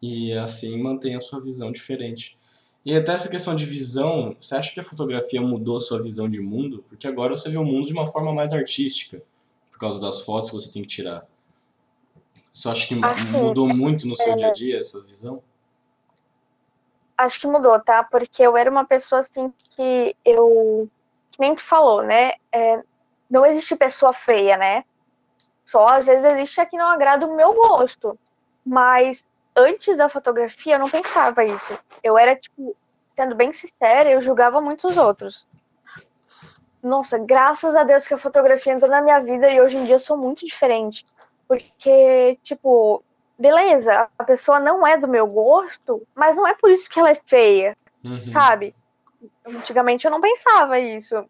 E assim mantém a sua visão diferente. E até essa questão de visão, você acha que a fotografia mudou a sua visão de mundo? Porque agora você vê o mundo de uma forma mais artística, por causa das fotos que você tem que tirar. Você acha que assim, mudou muito no seu é... dia a dia essa visão? Acho que mudou, tá? Porque eu era uma pessoa assim que eu. Que nem tu falou, né? É... Não existe pessoa feia, né? Só às vezes existe a que não agrada o meu gosto. Mas antes da fotografia eu não pensava isso. Eu era, tipo, sendo bem sincera, eu julgava muitos outros. Nossa, graças a Deus que a fotografia entrou na minha vida e hoje em dia eu sou muito diferente. Porque, tipo, beleza, a pessoa não é do meu gosto, mas não é por isso que ela é feia, uhum. sabe? Antigamente eu não pensava isso.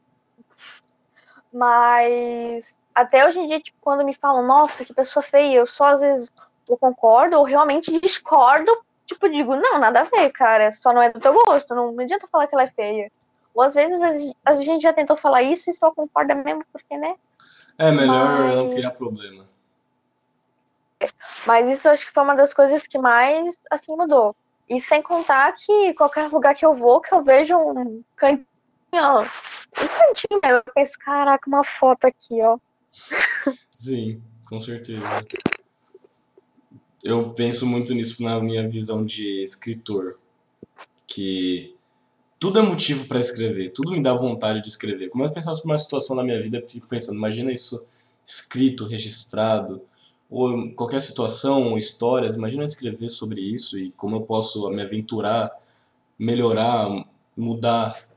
Mas até hoje em dia, tipo, quando me falam, nossa, que pessoa feia, eu só às vezes eu concordo ou realmente discordo, tipo, digo, não, nada a ver, cara, só não é do teu gosto, não, não adianta falar que ela é feia. Ou às vezes a gente já tentou falar isso e só concorda mesmo porque, né? É melhor Mas... não criar problema. Mas isso acho que foi uma das coisas que mais, assim, mudou. E sem contar que qualquer lugar que eu vou, que eu vejo um cantinho, ó, um cantinho, eu penso, caraca, uma foto aqui, ó. Sim, com certeza. Eu penso muito nisso na minha visão de escritor, que tudo é motivo para escrever, tudo me dá vontade de escrever. Começo a pensar sobre uma situação da minha vida, fico pensando, imagina isso escrito, registrado, ou qualquer situação, ou histórias, imagina escrever sobre isso e como eu posso me aventurar, melhorar, mudar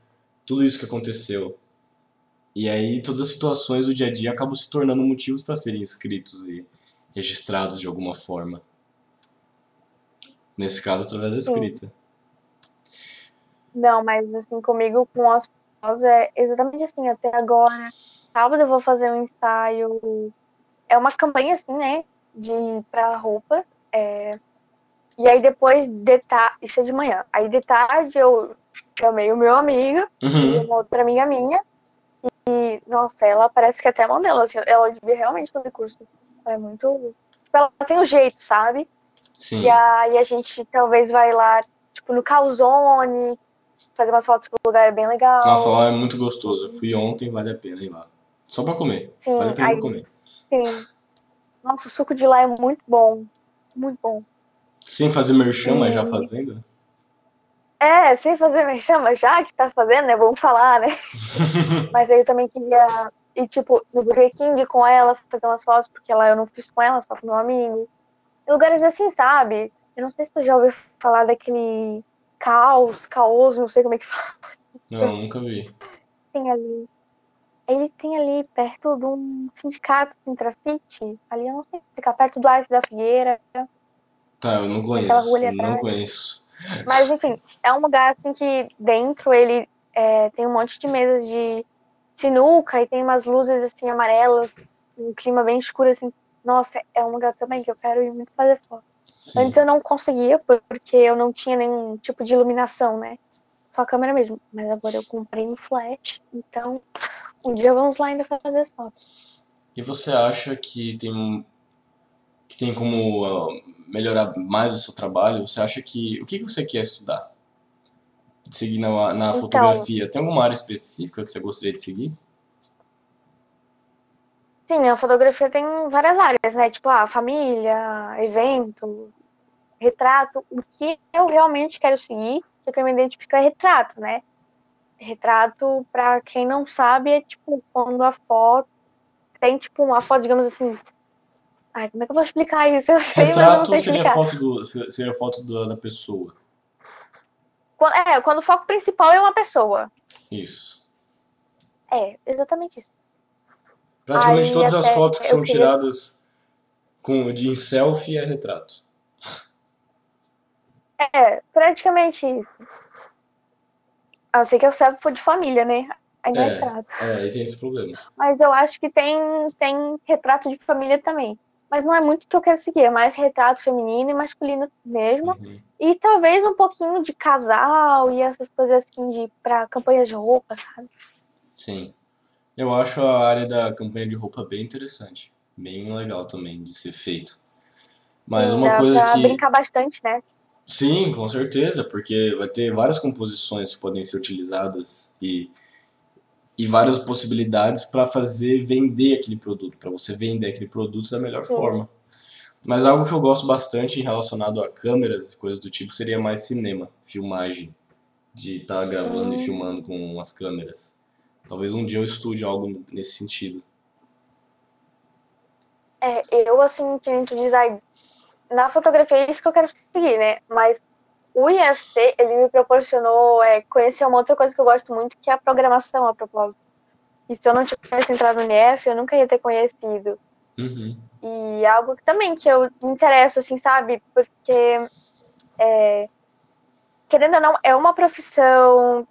tudo isso que aconteceu. E aí todas as situações do dia a dia acabam se tornando motivos para serem escritos e registrados de alguma forma. Nesse caso, através da escrita. Não, mas assim, comigo com as pós é exatamente assim, até agora. Sábado eu vou fazer um ensaio. É uma campanha assim, né? De para roupa. É... E aí depois de tarde. Isso é de manhã. Aí de tarde eu chamei o meu amigo uhum. e uma outra amiga minha. E, nossa, ela parece que até é modelo, assim, ela devia realmente fazer curso. Ela é muito. Ela tem o um jeito, sabe? Sim. E aí a gente talvez vai lá, tipo, no Calzone, fazer umas fotos pro lugar, é bem legal. Nossa, lá é muito gostoso. Eu fui ontem, vale a pena ir lá. Só pra comer. Sim, vale a pena aí, comer. Sim. Nossa, o suco de lá é muito bom. Muito bom. Sem fazer merchan, mas já fazendo? É, sem fazer me chama já que tá fazendo, né? Vamos falar, né? Mas aí eu também queria ir, tipo, no Burger King com ela, fazer umas fotos, porque lá eu não fiz com ela, só com meu amigo. Em lugares assim, sabe? Eu não sei se tu já ouviu falar daquele caos, caos, não sei como é que fala. Não, nunca vi. Tem ali. Ele tem ali perto de um sindicato em Trafite. Ali eu não sei, fica perto do Arco da Figueira. Tá, eu não conheço. Não atrás. conheço. Mas enfim, é um lugar assim que dentro ele é, tem um monte de mesas de sinuca e tem umas luzes assim amarelas, um clima bem escuro assim. Nossa, é um lugar também que eu quero ir muito fazer foto. Sim. Antes eu não conseguia porque eu não tinha nenhum tipo de iluminação, né? Só a câmera mesmo. Mas agora eu comprei um flash, então um dia vamos lá ainda fazer as fotos. E você acha que tem que tem como ah, melhorar mais o seu trabalho? Você acha que o que que você quer estudar? Seguir na, na Então- fotografia? Tem alguma área específica que você gostaria de seguir? Sim, a fotografia tem várias áreas, né? Tipo, a família, evento, retrato. O que eu realmente quero seguir, o que eu me identifico é retrato, né? Retrato, pra quem não sabe, é tipo quando a foto tem tipo uma foto, digamos assim. Ai, como é que eu vou explicar isso? Eu sei, mas eu não Retrato sei seria foto do seria foto do- da pessoa. Quando- É, quando o foco principal é uma pessoa. Isso. É, exatamente isso. Praticamente Aí todas as fotos que são queria- tiradas com de em selfie é retrato. É, praticamente isso. A não ser que eu serve for de família, né? Ainda é É. retrato. É, aí tem esse problema. Mas eu acho que tem, tem retrato de família também. Mas não é muito o que eu quero seguir, é mais retrato feminino e masculino mesmo. Uhum. E talvez um pouquinho de casal e essas coisas assim de para campanhas de roupa, sabe? Sim. Eu acho a área da campanha de roupa bem interessante. Bem legal também de ser feito. Mas uma coisa pra que. brincar bastante, né? Sim, com certeza, porque vai ter várias composições que podem ser utilizadas e, e várias possibilidades para fazer vender aquele produto, para você vender aquele produto da melhor Sim. forma. Mas algo que eu gosto bastante relacionado a câmeras e coisas do tipo seria mais cinema, filmagem, de estar gravando e Hum. filmando com as câmeras. Talvez um dia eu estude algo nesse sentido. É, eu, assim, que diz, ai, na fotografia é isso que eu quero seguir, né? Mas o IFC, ele me proporcionou é, conhecer uma outra coisa que eu gosto muito, que é a programação, a propósito. E se eu não tivesse entrado no IF, eu nunca ia ter conhecido. Uhum. E algo que também que eu me interesso, assim, sabe? Porque, é, querendo ou não, é uma profissão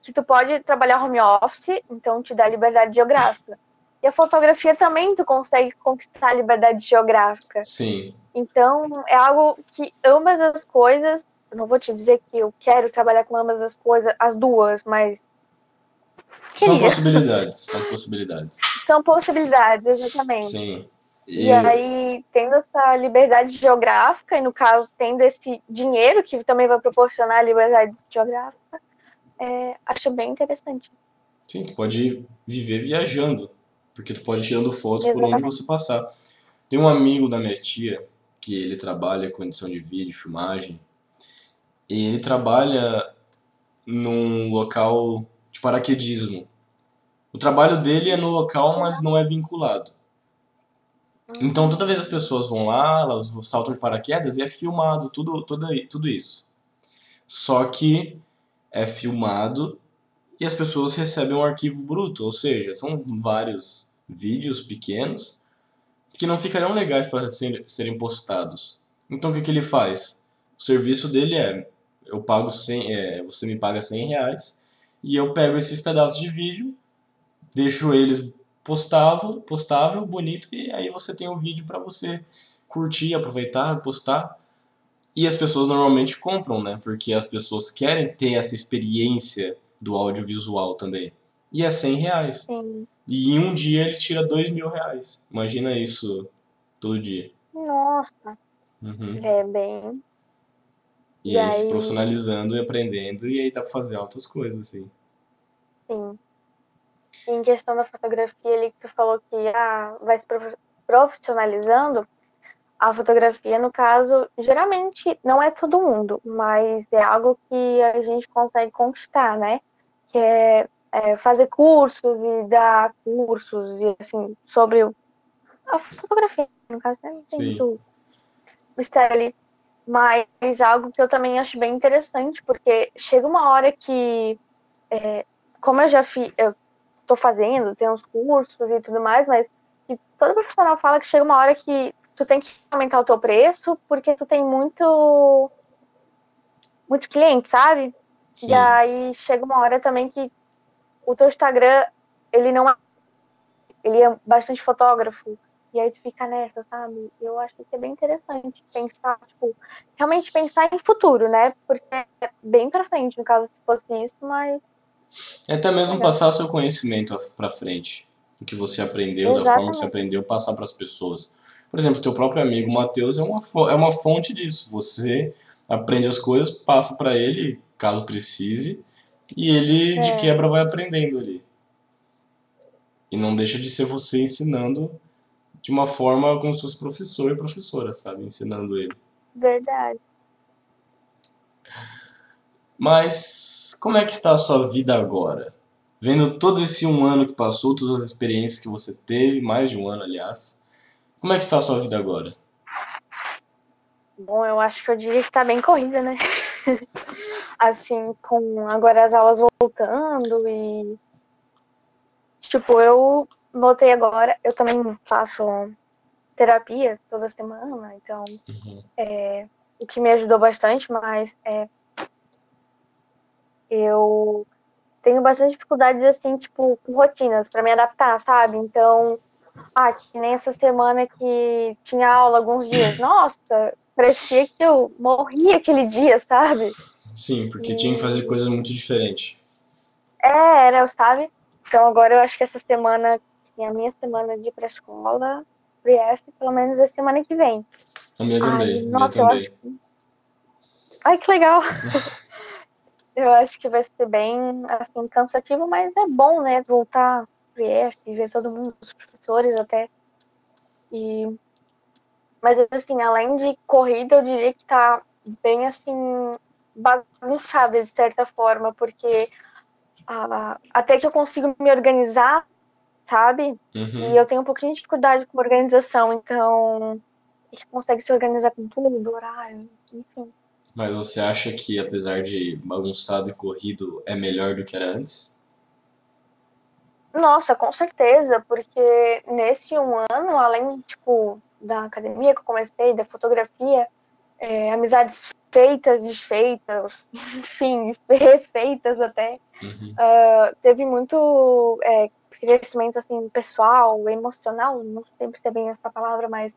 que tu pode trabalhar home office, então te dá liberdade geográfica. E a fotografia também tu consegue conquistar a liberdade geográfica. Sim, Então, é algo que ambas as coisas, eu não vou te dizer que eu quero trabalhar com ambas as coisas, as duas, mas são possibilidades, são possibilidades. São possibilidades, exatamente. Sim. E aí, tendo essa liberdade geográfica, e no caso, tendo esse dinheiro que também vai proporcionar a liberdade geográfica, é, acho bem interessante. Sim, tu pode viver viajando, porque tu pode ir tirando fotos por onde Exatamente. você passar. Tem um amigo da minha tia que ele trabalha com edição de vídeo, filmagem, e ele trabalha num local de paraquedismo. O trabalho dele é no local, mas não é vinculado. Então toda vez as pessoas vão lá, elas saltam de paraquedas e é filmado tudo, tudo, tudo isso. Só que é filmado e as pessoas recebem um arquivo bruto, ou seja, são vários vídeos pequenos que não ficariam legais para serem postados. Então o que, que ele faz? O serviço dele é, eu pago 100, é, você me paga 100 reais e eu pego esses pedaços de vídeo, deixo eles postável, postável, bonito e aí você tem um vídeo para você curtir, aproveitar, postar. E as pessoas normalmente compram, né? Porque as pessoas querem ter essa experiência do audiovisual também. E é 100 reais. Sim. E em um dia ele tira 2 mil reais. Imagina isso todo dia. Nossa, Uhum. é bem. E, E aí se profissionalizando e aprendendo, e aí dá pra fazer altas coisas, assim. Sim. E em questão da fotografia ali que tu falou que ah, vai se prof- profissionalizando, a fotografia, no caso, geralmente não é todo mundo, mas é algo que a gente consegue conquistar, né? Que é, é fazer cursos e dar cursos e assim sobre a fotografia, no caso, né? Tem Sim. muito mistério ali. Mas algo que eu também acho bem interessante, porque chega uma hora que, é, como eu já fiz, eu tô fazendo, tem uns cursos e tudo mais, mas todo profissional fala que chega uma hora que tu tem que aumentar o teu preço, porque tu tem muito muito cliente, sabe? Sim. E aí chega uma hora também que o teu Instagram, ele não é. Ele é bastante fotógrafo. E aí tu fica nessa, sabe? Eu acho que é bem interessante pensar, tipo, realmente pensar em futuro, né? Porque é bem pra frente, no caso, se fosse isso, mas. É até mesmo passar seu conhecimento pra frente. O que você aprendeu, da forma que você Exatamente. aprendeu, passar para as pessoas. Por exemplo, teu próprio amigo Matheus é uma, é uma fonte disso. Você aprende as coisas, passa para ele, caso precise, e ele de É. quebra vai aprendendo ali. E não deixa de ser você ensinando de uma forma como se fosse professor e professora, sabe? Ensinando ele. Verdade. Mas como é que está a sua vida agora? Vendo todo esse um ano que passou, todas as experiências que você teve, mais de um ano, aliás, como é que está a sua vida agora? Bom, eu acho que eu diria que tá bem corrida, né? assim, com agora as aulas voltando e. Tipo, eu notei agora, eu também faço terapia toda semana, então Uhum. o que me ajudou bastante, mas é, eu tenho bastante dificuldades assim, tipo, com rotinas para me adaptar, sabe? Então, ah, que nem essa semana que tinha aula alguns dias, nossa, parecia que eu morri aquele dia, sabe? Sim, porque tinha que fazer coisas muito diferentes. É, era, sabe? Então agora eu acho que essa semana, é a minha semana de ir pra escola, PF, pelo menos a semana que vem. A minha Ai, também, a minha nossa, também. Ai, que legal! Eu acho que vai ser bem, assim, cansativo, mas é bom, né? Voltar pro IF, ver todo mundo, os professores até. E... Mas, assim, além de corrida, eu diria que tá bem, assim, bagunçada, de certa forma, porque ah, até que eu consigo me organizar, sabe? Uhum. E eu tenho um pouquinho de dificuldade com organização, então... A gente consegue se organizar com tudo, horário, enfim. Mas você acha que, apesar de bagunçado e corrido, é melhor do que era antes? Nossa, com certeza, porque nesse um ano, além, tipo, da academia que eu comecei, da fotografia, é, amizades feitas, desfeitas, enfim, refeitas até, Uhum. uh, teve muito é, crescimento, assim, pessoal, emocional, não sei se é bem essa palavra, mas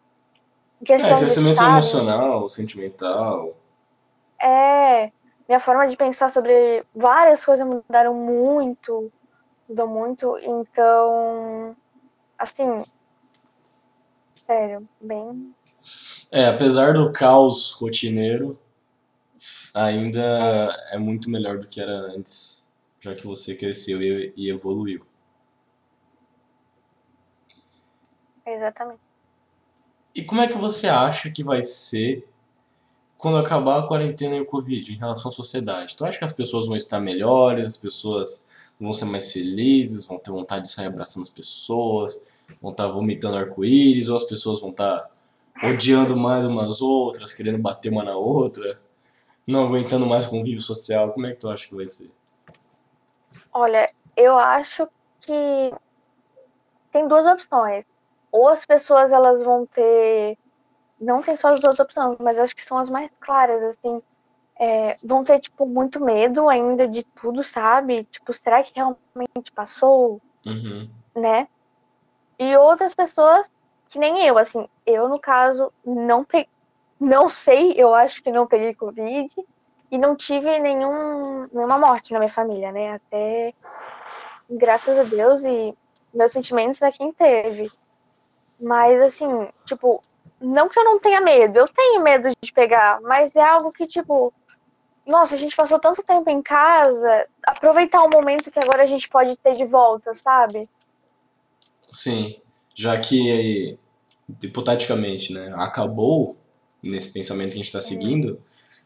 questão É, crescimento sabe, emocional, sentimental. É, minha forma de pensar sobre várias coisas mudaram muito, mudou muito, então, assim, sério, bem. É, apesar do caos rotineiro, ainda é muito melhor do que era antes, já que você cresceu e, e evoluiu. Exatamente. E como é que você acha que vai ser quando acabar a quarentena e o Covid em relação à sociedade? Tu acha que as pessoas vão estar melhores, as pessoas vão ser mais felizes, vão ter vontade de sair abraçando as pessoas, vão estar vomitando arco-íris, ou as pessoas vão estar odiando mais umas outras, querendo bater uma na outra, não aguentando mais o convívio social? Como é que tu acha que vai ser? Olha, eu acho que tem duas opções. Ou as pessoas elas vão ter. Não tem só as duas opções, mas acho que são as mais claras, assim. É, vão ter, tipo, muito medo ainda de tudo, sabe? Tipo, será que realmente passou? Uhum. Né? E outras pessoas que nem eu, assim. Eu, no caso, não pe... não sei, eu acho que não peguei Covid e não tive nenhum, nenhuma morte na minha família, né? Até graças a Deus e meus sentimentos a quem teve. Mas assim, tipo, não que eu não tenha medo, eu tenho medo de pegar, mas é algo que, tipo, nossa, a gente passou tanto tempo em casa, aproveitar o momento que agora a gente pode ter de volta, sabe? Sim, já que hipoteticamente, né? Acabou nesse pensamento que a gente está seguindo.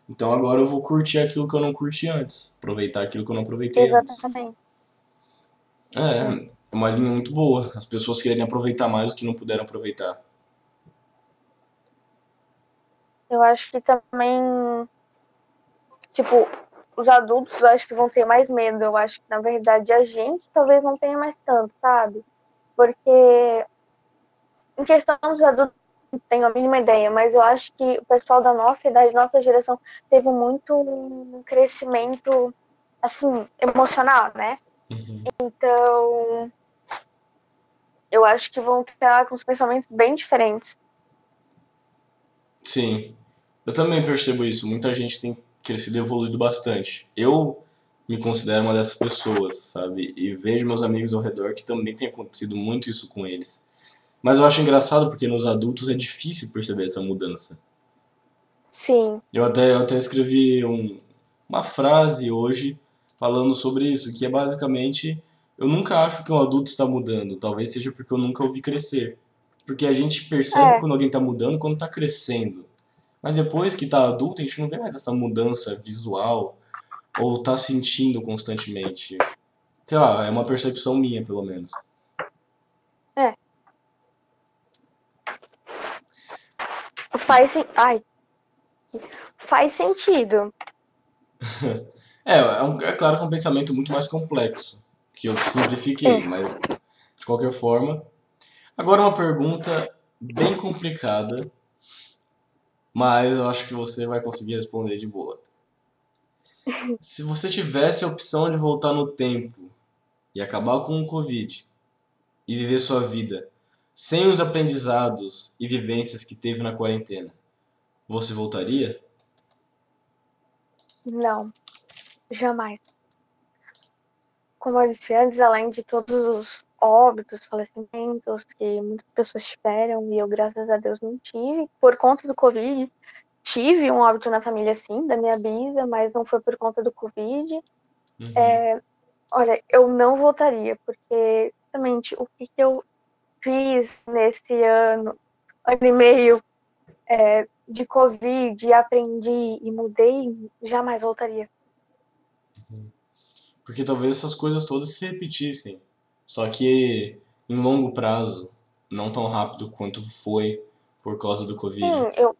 Então agora eu vou curtir aquilo que eu não curti antes, aproveitar aquilo que eu não aproveitei Exatamente. antes. É, é uma linha muito boa. As pessoas querem aproveitar mais do que não puderam aproveitar. Eu acho que também, tipo, os adultos eu acho que vão ter mais medo. Eu acho que, na verdade, a gente talvez não tenha mais tanto, sabe? Porque, em questão dos adultos, não tenho a mínima ideia, mas eu acho que o pessoal da nossa idade, nossa geração, teve muito um crescimento, assim, emocional, né? Uhum. Então, eu acho que vão estar com os pensamentos bem diferentes. Sim, eu também percebo isso. Muita gente tem crescido e evoluído bastante. Eu me considero uma dessas pessoas, sabe? E vejo meus amigos ao redor que também tem acontecido muito isso com eles. Mas eu acho engraçado porque nos adultos é difícil perceber essa mudança. Sim. Eu até, eu até escrevi um, uma frase hoje falando sobre isso, que é basicamente eu nunca acho que um adulto está mudando, talvez seja porque eu nunca ouvi crescer. Porque a gente percebe É. quando alguém está mudando quando está crescendo. Mas depois que está adulto, a gente não vê mais essa mudança visual ou está sentindo constantemente. Sei lá, é uma percepção minha, pelo menos. Faz, sen- ai, faz sentido. É, é, um- é claro que é um pensamento muito mais complexo, que eu simplifiquei, mas de qualquer forma. Agora uma pergunta bem complicada, mas eu acho que você vai conseguir responder de boa. Se você tivesse a opção de voltar no tempo e acabar com o Covid e viver sua vida sem os aprendizados e vivências que teve na quarentena, você voltaria? Não, jamais. Como eu disse antes, além de todos os óbitos, falecimentos que muitas pessoas tiveram, e eu, graças a Deus, não tive, por conta do Covid. Tive um óbito na família, sim, da minha bisa, mas não foi por conta do Covid. Uhum. Olha, eu não voltaria, porque, realmente, o que, que eu fiz nesse ano, ano e meio é, de Covid, aprendi e mudei, jamais voltaria. Porque talvez essas coisas todas se repetissem, só que em longo prazo, não tão rápido quanto foi por causa do Covid. Sim, eu.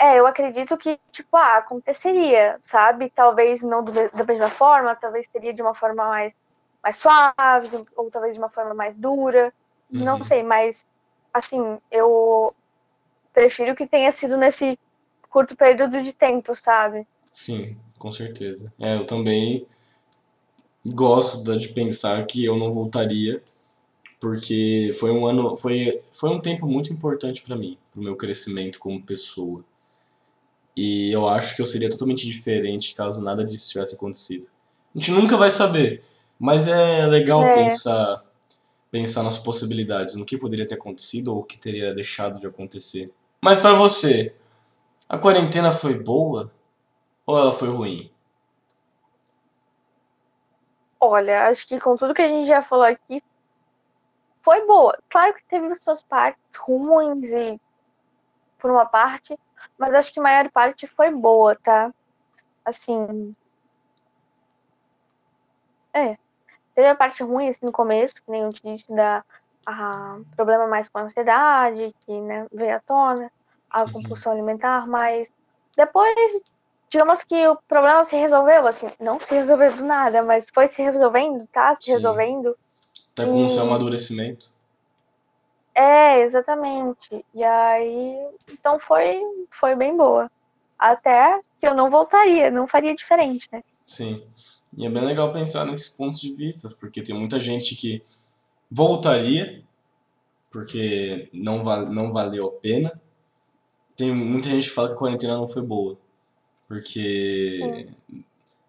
É, eu acredito que, tipo, ah, aconteceria, sabe? Talvez não do, da mesma forma, talvez seria de uma forma mais, mais suave, ou talvez de uma forma mais dura. Não Uhum. sei, mas, assim, eu prefiro que tenha sido nesse curto período de tempo, sabe? Sim, com certeza. É, eu também gosto de pensar que eu não voltaria, porque foi um ano, foi, foi um tempo muito importante para mim, pro meu crescimento como pessoa. E eu acho que eu seria totalmente diferente caso nada disso tivesse acontecido. A gente nunca vai saber, mas é legal É. pensar pensar nas possibilidades, no que poderia ter acontecido ou o que teria deixado de acontecer. Mas para você, a quarentena foi boa ou ela foi ruim? Olha, acho que com tudo que a gente já falou aqui, foi boa. Claro que teve suas partes ruins e por uma parte, mas acho que a maior parte foi boa, tá? Assim. É. Teve a parte ruim assim, no começo, que nem eu te disse, da a, problema mais com a ansiedade, que né, veio à tona, a Uhum. compulsão alimentar, mas depois, digamos que o problema se resolveu, assim, não se resolveu do nada, mas foi se resolvendo, tá? Se Sim. resolvendo. Até com o seu amadurecimento. É, exatamente. E aí, então foi, foi bem boa. Até que eu não voltaria, não faria diferente, né? Sim. E é bem legal pensar nesses pontos de vista, porque tem muita gente que voltaria porque não, va não valeu a pena. Tem muita gente que fala que a quarentena não foi boa, porque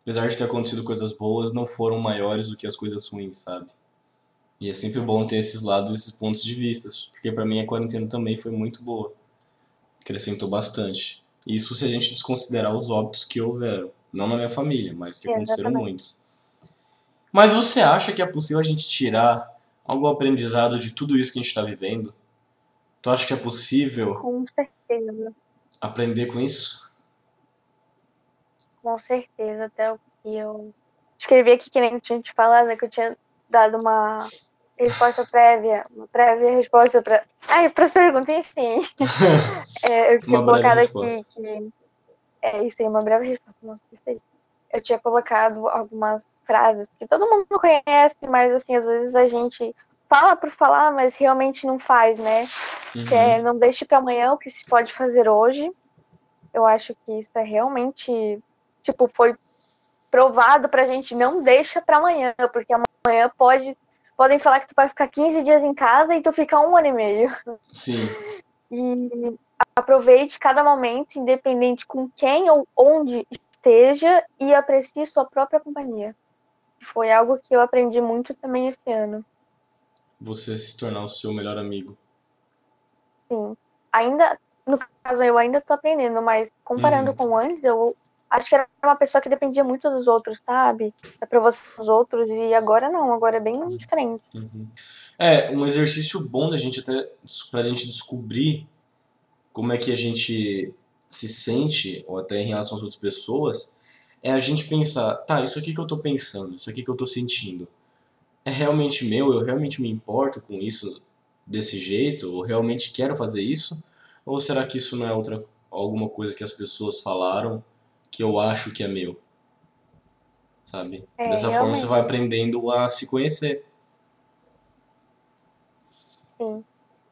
apesar de ter acontecido coisas boas, não foram maiores do que as coisas ruins, sabe? E é sempre bom ter esses lados, esses pontos de vista, porque pra mim a quarentena também foi muito boa. Acrescentou bastante. Isso se a gente desconsiderar os óbitos que houveram. Não na minha família, mas que aconteceram Exatamente. muitos. Mas você acha que é possível a gente tirar algum aprendizado de tudo isso que a gente está vivendo? Tu acha que é possível Com certeza. aprender com isso? Com certeza. Até o que eu escrevi aqui, que nem tinha te falado, né, que eu tinha dado uma resposta prévia, uma prévia resposta para. Ai, para as perguntas, enfim. É, eu tinha Uma colocado aqui que. É isso aí, uma breve resposta. Nossa, isso aí. Eu tinha colocado algumas frases que todo mundo conhece, mas assim, às vezes a gente fala por falar, mas realmente não faz, né? Uhum. Que é não deixe para amanhã o que se pode fazer hoje. Eu acho que isso é realmente, tipo, foi provado pra gente não deixa para amanhã, porque amanhã pode podem falar que tu vai ficar 15 dias em casa e tu fica um ano e meio. Sim. E aproveite cada momento, independente com quem ou onde esteja, e aprecie sua própria companhia. Foi algo que eu aprendi muito também esse ano. Você se tornar o seu melhor amigo. Sim. Ainda, no caso, eu ainda tô aprendendo, mas comparando Uhum. com antes, eu acho que era uma pessoa que dependia muito dos outros, sabe? Da aprovação dos outros, e agora não, agora é bem diferente. Uhum. É, um exercício bom da gente até pra gente descobrir como é que a gente se sente, ou até em relação às outras pessoas, é a gente pensar, tá, isso aqui que eu tô pensando, isso aqui que eu tô sentindo, é realmente meu? Eu realmente me importo com isso desse jeito? Ou realmente quero fazer isso? Ou será que isso não é outra, alguma coisa que as pessoas falaram que eu acho que é meu? Sabe? É, Dessa forma você vai aprendendo a se conhecer. Sim.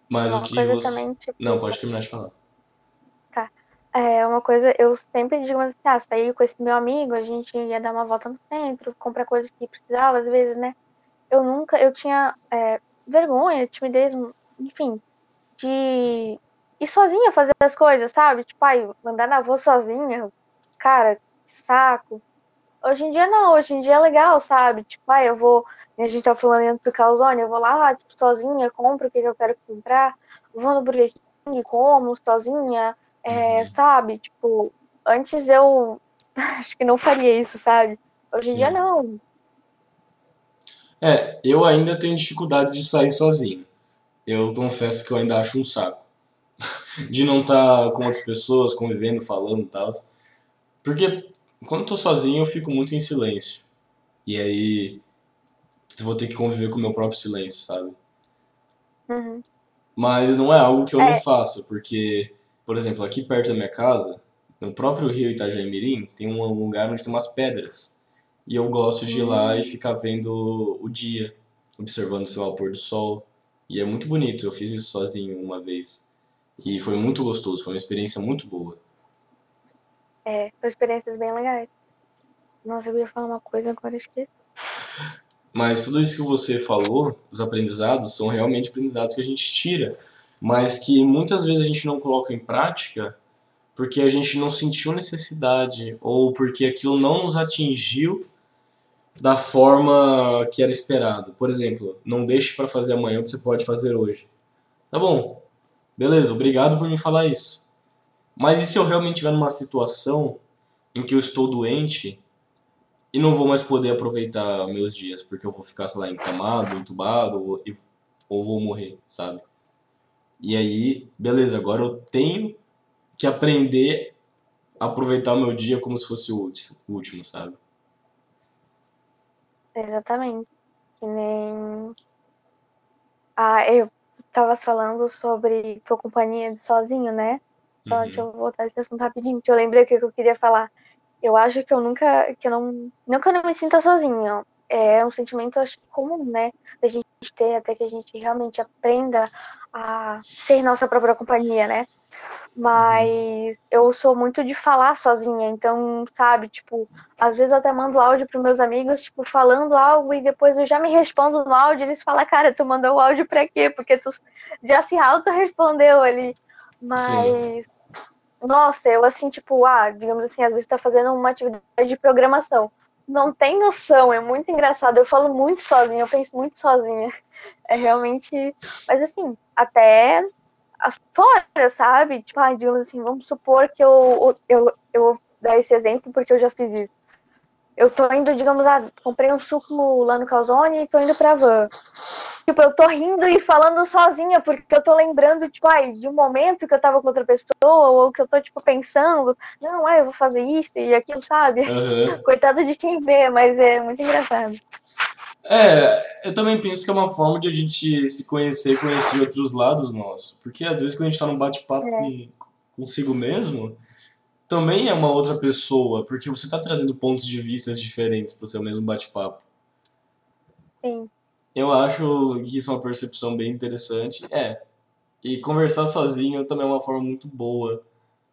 Mas Uma o que você. também, tipo, Não, pode terminar de falar. É uma coisa, eu sempre digo assim, ah, saí com esse meu amigo, a gente ia dar uma volta no centro, comprar coisas que precisava, às vezes, né? Eu nunca, eu tinha é, vergonha, timidez, enfim, de ir sozinha fazer as coisas, sabe? Tipo, ai, andar na rua sozinha, cara, que saco. Hoje em dia não, hoje em dia é legal, sabe? Tipo, ai, eu vou, a gente tá falando dentro do Calzone, eu vou lá, tipo, sozinha, compro o que que eu quero comprar, vou no Burger King, como sozinha, é, Uhum. sabe? Tipo, antes eu acho que não faria isso, sabe? Hoje em dia não. É, eu ainda tenho dificuldade de sair sozinho. Eu confesso que eu ainda acho um saco. De não estar com outras pessoas, convivendo, falando e tal. Porque quando eu tô sozinho eu fico muito em silêncio. E aí eu vou ter que conviver com o meu próprio silêncio, sabe? Uhum. Mas não é algo que eu não É. faça, porque, por exemplo, aqui perto da minha casa, no próprio rio Itajaí-Mirim, tem um lugar onde tem umas pedras. E eu gosto de ir lá e ficar vendo o dia, observando, sei lá, o pôr do sol. E é muito bonito, eu fiz isso sozinho uma vez. E foi muito gostoso, foi uma experiência muito boa. É, são experiências bem legais. Nossa, eu ia falar uma coisa, agora esqueci. Mas tudo isso que você falou, os aprendizados, são realmente aprendizados que a gente tira, mas que muitas vezes a gente não coloca em prática porque a gente não sentiu necessidade ou porque aquilo não nos atingiu da forma que era esperado. Por exemplo, não deixe para fazer amanhã o que você pode fazer hoje. Tá bom, beleza, obrigado por me falar isso. Mas e se eu realmente estiver numa situação em que eu estou doente e não vou mais poder aproveitar meus dias porque eu vou ficar, sei lá, encamado, entubado ou, ou vou morrer, sabe? E aí, beleza, agora eu tenho que aprender a aproveitar o meu dia como se fosse o último, sabe? Exatamente. Que nem. Ah, eu tava falando sobre tua companhia sozinho, né? Uhum. deixa eu voltar esse assunto rapidinho, que eu lembrei o que eu queria falar. Eu acho que eu nunca, que eu não, não que eu não me sinta sozinha. É um sentimento, acho comum, né? Da gente ter, até que a gente realmente aprenda a ser nossa própria companhia, né? Mas eu sou muito de falar sozinha, então, sabe, tipo, às vezes eu até mando áudio pros meus amigos, tipo, falando algo e depois eu já me respondo no áudio, eles falam, cara, tu mandou o áudio pra quê? Porque tu já se auto-respondeu ali. Mas, nossa, eu assim, tipo, ah, digamos assim, às vezes tá fazendo uma atividade de programação. Não tem noção, é muito engraçado. Eu falo muito sozinha, eu penso muito sozinha. É realmente. Mas assim, até fora, sabe? Tipo, ah, digamos assim, vamos supor que eu, eu, eu vou dar esse exemplo porque eu já fiz isso. Eu tô indo, digamos, ah, comprei um suco lá no Calzone e tô indo pra van. Tipo, eu tô rindo e falando sozinha, porque eu tô lembrando, tipo, ai, de um momento que eu tava com outra pessoa, ou que eu tô, tipo, pensando, não, ai, eu vou fazer isso e aquilo, sabe? Uhum. Coitado de quem vê, mas é muito engraçado. É, eu também penso que é uma forma de a gente se conhecer, conhecer outros lados nossos. Porque às vezes quando a gente tá num bate-papo É. consigo mesmo, também é uma outra pessoa, porque você tá trazendo pontos de vista diferentes pro seu mesmo bate-papo. Sim. Eu acho que isso é uma percepção bem interessante. É. E conversar sozinho também é uma forma muito boa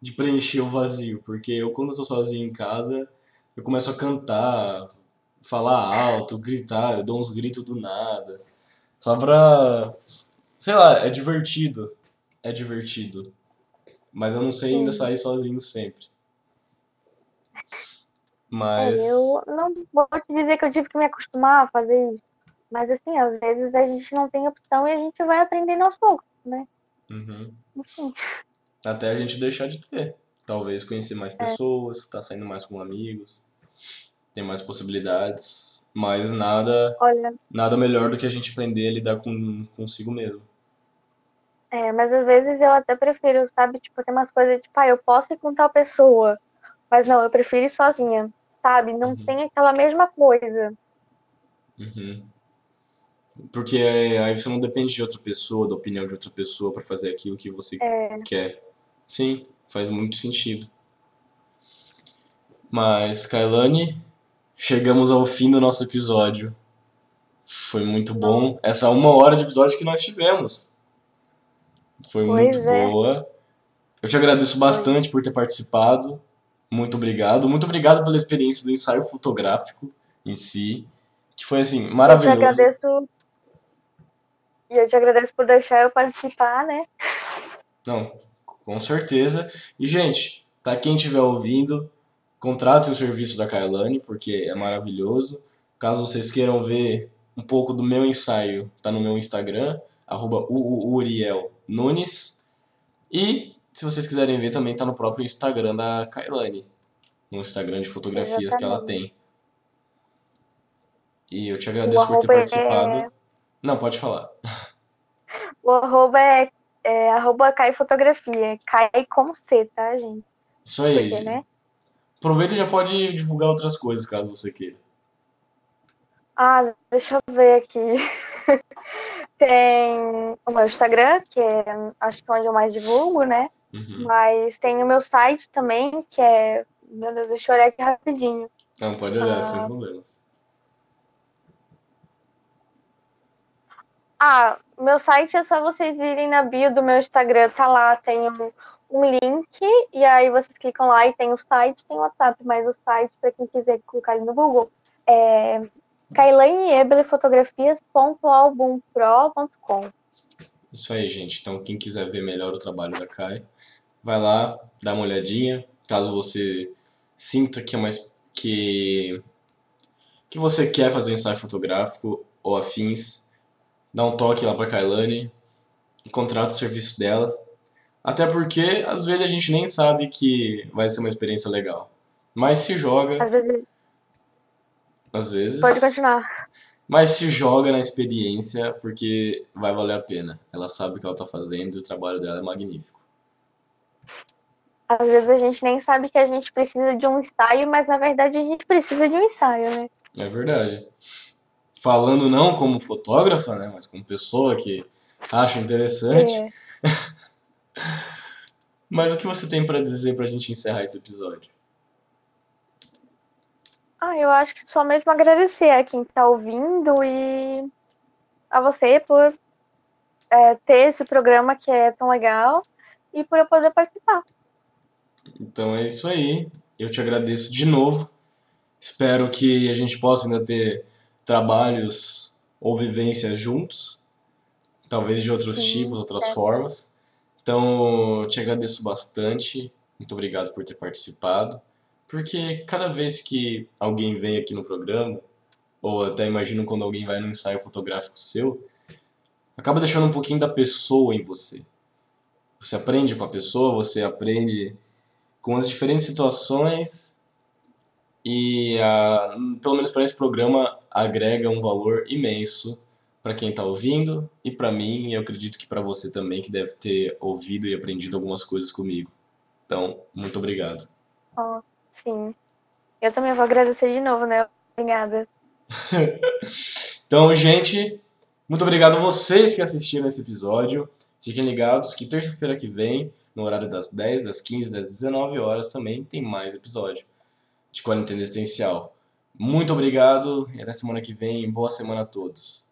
de preencher o vazio, porque eu quando eu tô sozinho em casa, eu começo a cantar, falar alto, gritar, eu dou uns gritos do nada. Só pra, sei lá, é divertido. É divertido. Mas eu não sei ainda Sim. sair sozinho sempre. É, Mas eu não vou te dizer que eu tive que me acostumar a fazer isso. Mas assim, às vezes a gente não tem opção e a gente vai aprendendo aos poucos, né? Uhum. Enfim. Até a gente deixar de ter. Talvez conhecer mais pessoas, tá saindo mais com amigos, tem mais possibilidades, mas nada, Olha, nada melhor do que a gente aprender a lidar com consigo mesmo. É, mas às vezes eu até prefiro, sabe? Tipo, tem umas coisas, tipo, ah, eu posso ir com tal pessoa, mas não, eu prefiro ir sozinha, sabe? Não Uhum. tem aquela mesma coisa. Uhum. Porque aí você não depende de outra pessoa, da opinião de outra pessoa pra fazer aquilo que você É, quer. Sim, faz muito sentido. Mas, Kailane, chegamos ao fim do nosso episódio. Foi muito bom. Essa uma hora de episódio que nós tivemos. Foi Pois muito é. boa. Eu te agradeço bastante por ter participado. Muito obrigado. Muito obrigado pela experiência do ensaio fotográfico em si, que foi assim, eu te maravilhoso. agradeço. E eu te agradeço por deixar eu participar, né? Não, com certeza. E, gente, pra quem estiver ouvindo, contratem o serviço da Kailane, porque é maravilhoso. Caso vocês queiram ver um pouco do meu ensaio, tá no meu Instagram, arroba Uriel Nunes. E, se vocês quiserem ver, também tá no próprio Instagram da Kailane, no Instagram de fotografias que ela tem. E eu te agradeço por ter é- participado. Não, pode falar. O arroba é, é arroba Cai Fotografia. Cai com C, tá, gente? Isso aí, Porque, gente. né? Aproveita e já pode divulgar outras coisas, caso você queira. Ah, deixa eu ver aqui. Tem o meu Instagram, que é acho que onde eu mais divulgo, né? Uhum. Mas tem o meu site também, que é. Meu Deus, deixa eu olhar aqui rapidinho. Não, pode olhar, Ah. sem problemas. Ah, meu site é só vocês irem na bio do meu Instagram, tá lá, tem um, um link, e aí vocês clicam lá e tem o site, tem o WhatsApp, mas o site, pra quem quiser colocar ali no Google, é kailaneeblefotografias.albumpro.com. Isso aí, gente. Então, quem quiser ver melhor o trabalho da Kai, vai lá, dá uma olhadinha. Caso você sinta que é mais que que você quer fazer um ensaio fotográfico ou afins, dá um toque lá pra Kailane, contrata o serviço dela. Até porque às vezes a gente nem sabe que vai ser uma experiência legal. Mas se joga, Às vezes, às vezes. pode continuar. Mas se joga na experiência porque vai valer a pena. Ela sabe o que ela tá fazendo e o trabalho dela é magnífico. Às vezes a gente nem sabe que a gente precisa de um ensaio, mas na verdade a gente precisa de um ensaio, né? É verdade. Falando não como fotógrafa, né, mas como pessoa que acha interessante. É. Mas o que você tem pra dizer pra gente encerrar esse episódio? Ah, eu acho que só mesmo agradecer a quem tá ouvindo e a você por é, ter esse programa que é tão legal e por eu poder participar. Então é isso aí. Eu te agradeço de novo. Espero que a gente possa ainda ter trabalhos ou vivências juntos, talvez de outros Sim, tipos, outras é. formas. Então, eu te agradeço bastante. Muito obrigado por ter participado. Porque cada vez que alguém vem aqui no programa, ou até imagino quando alguém vai num ensaio fotográfico seu, acaba deixando um pouquinho da pessoa em você. Você aprende com a pessoa, você aprende com as diferentes situações e, ah, pelo menos para esse programa, agrega um valor imenso para quem está ouvindo e para mim, e eu acredito que para você também que deve ter ouvido e aprendido algumas coisas comigo. Então, muito obrigado. Oh, sim. Eu também vou agradecer de novo, né? Obrigada. então, gente, muito obrigado a vocês que assistiram esse episódio. Fiquem ligados que terça-feira que vem, no horário das 10, das 15, das 19 horas, também tem mais episódio de Quarentena Existencial. Muito obrigado e até semana que vem. Boa semana a todos.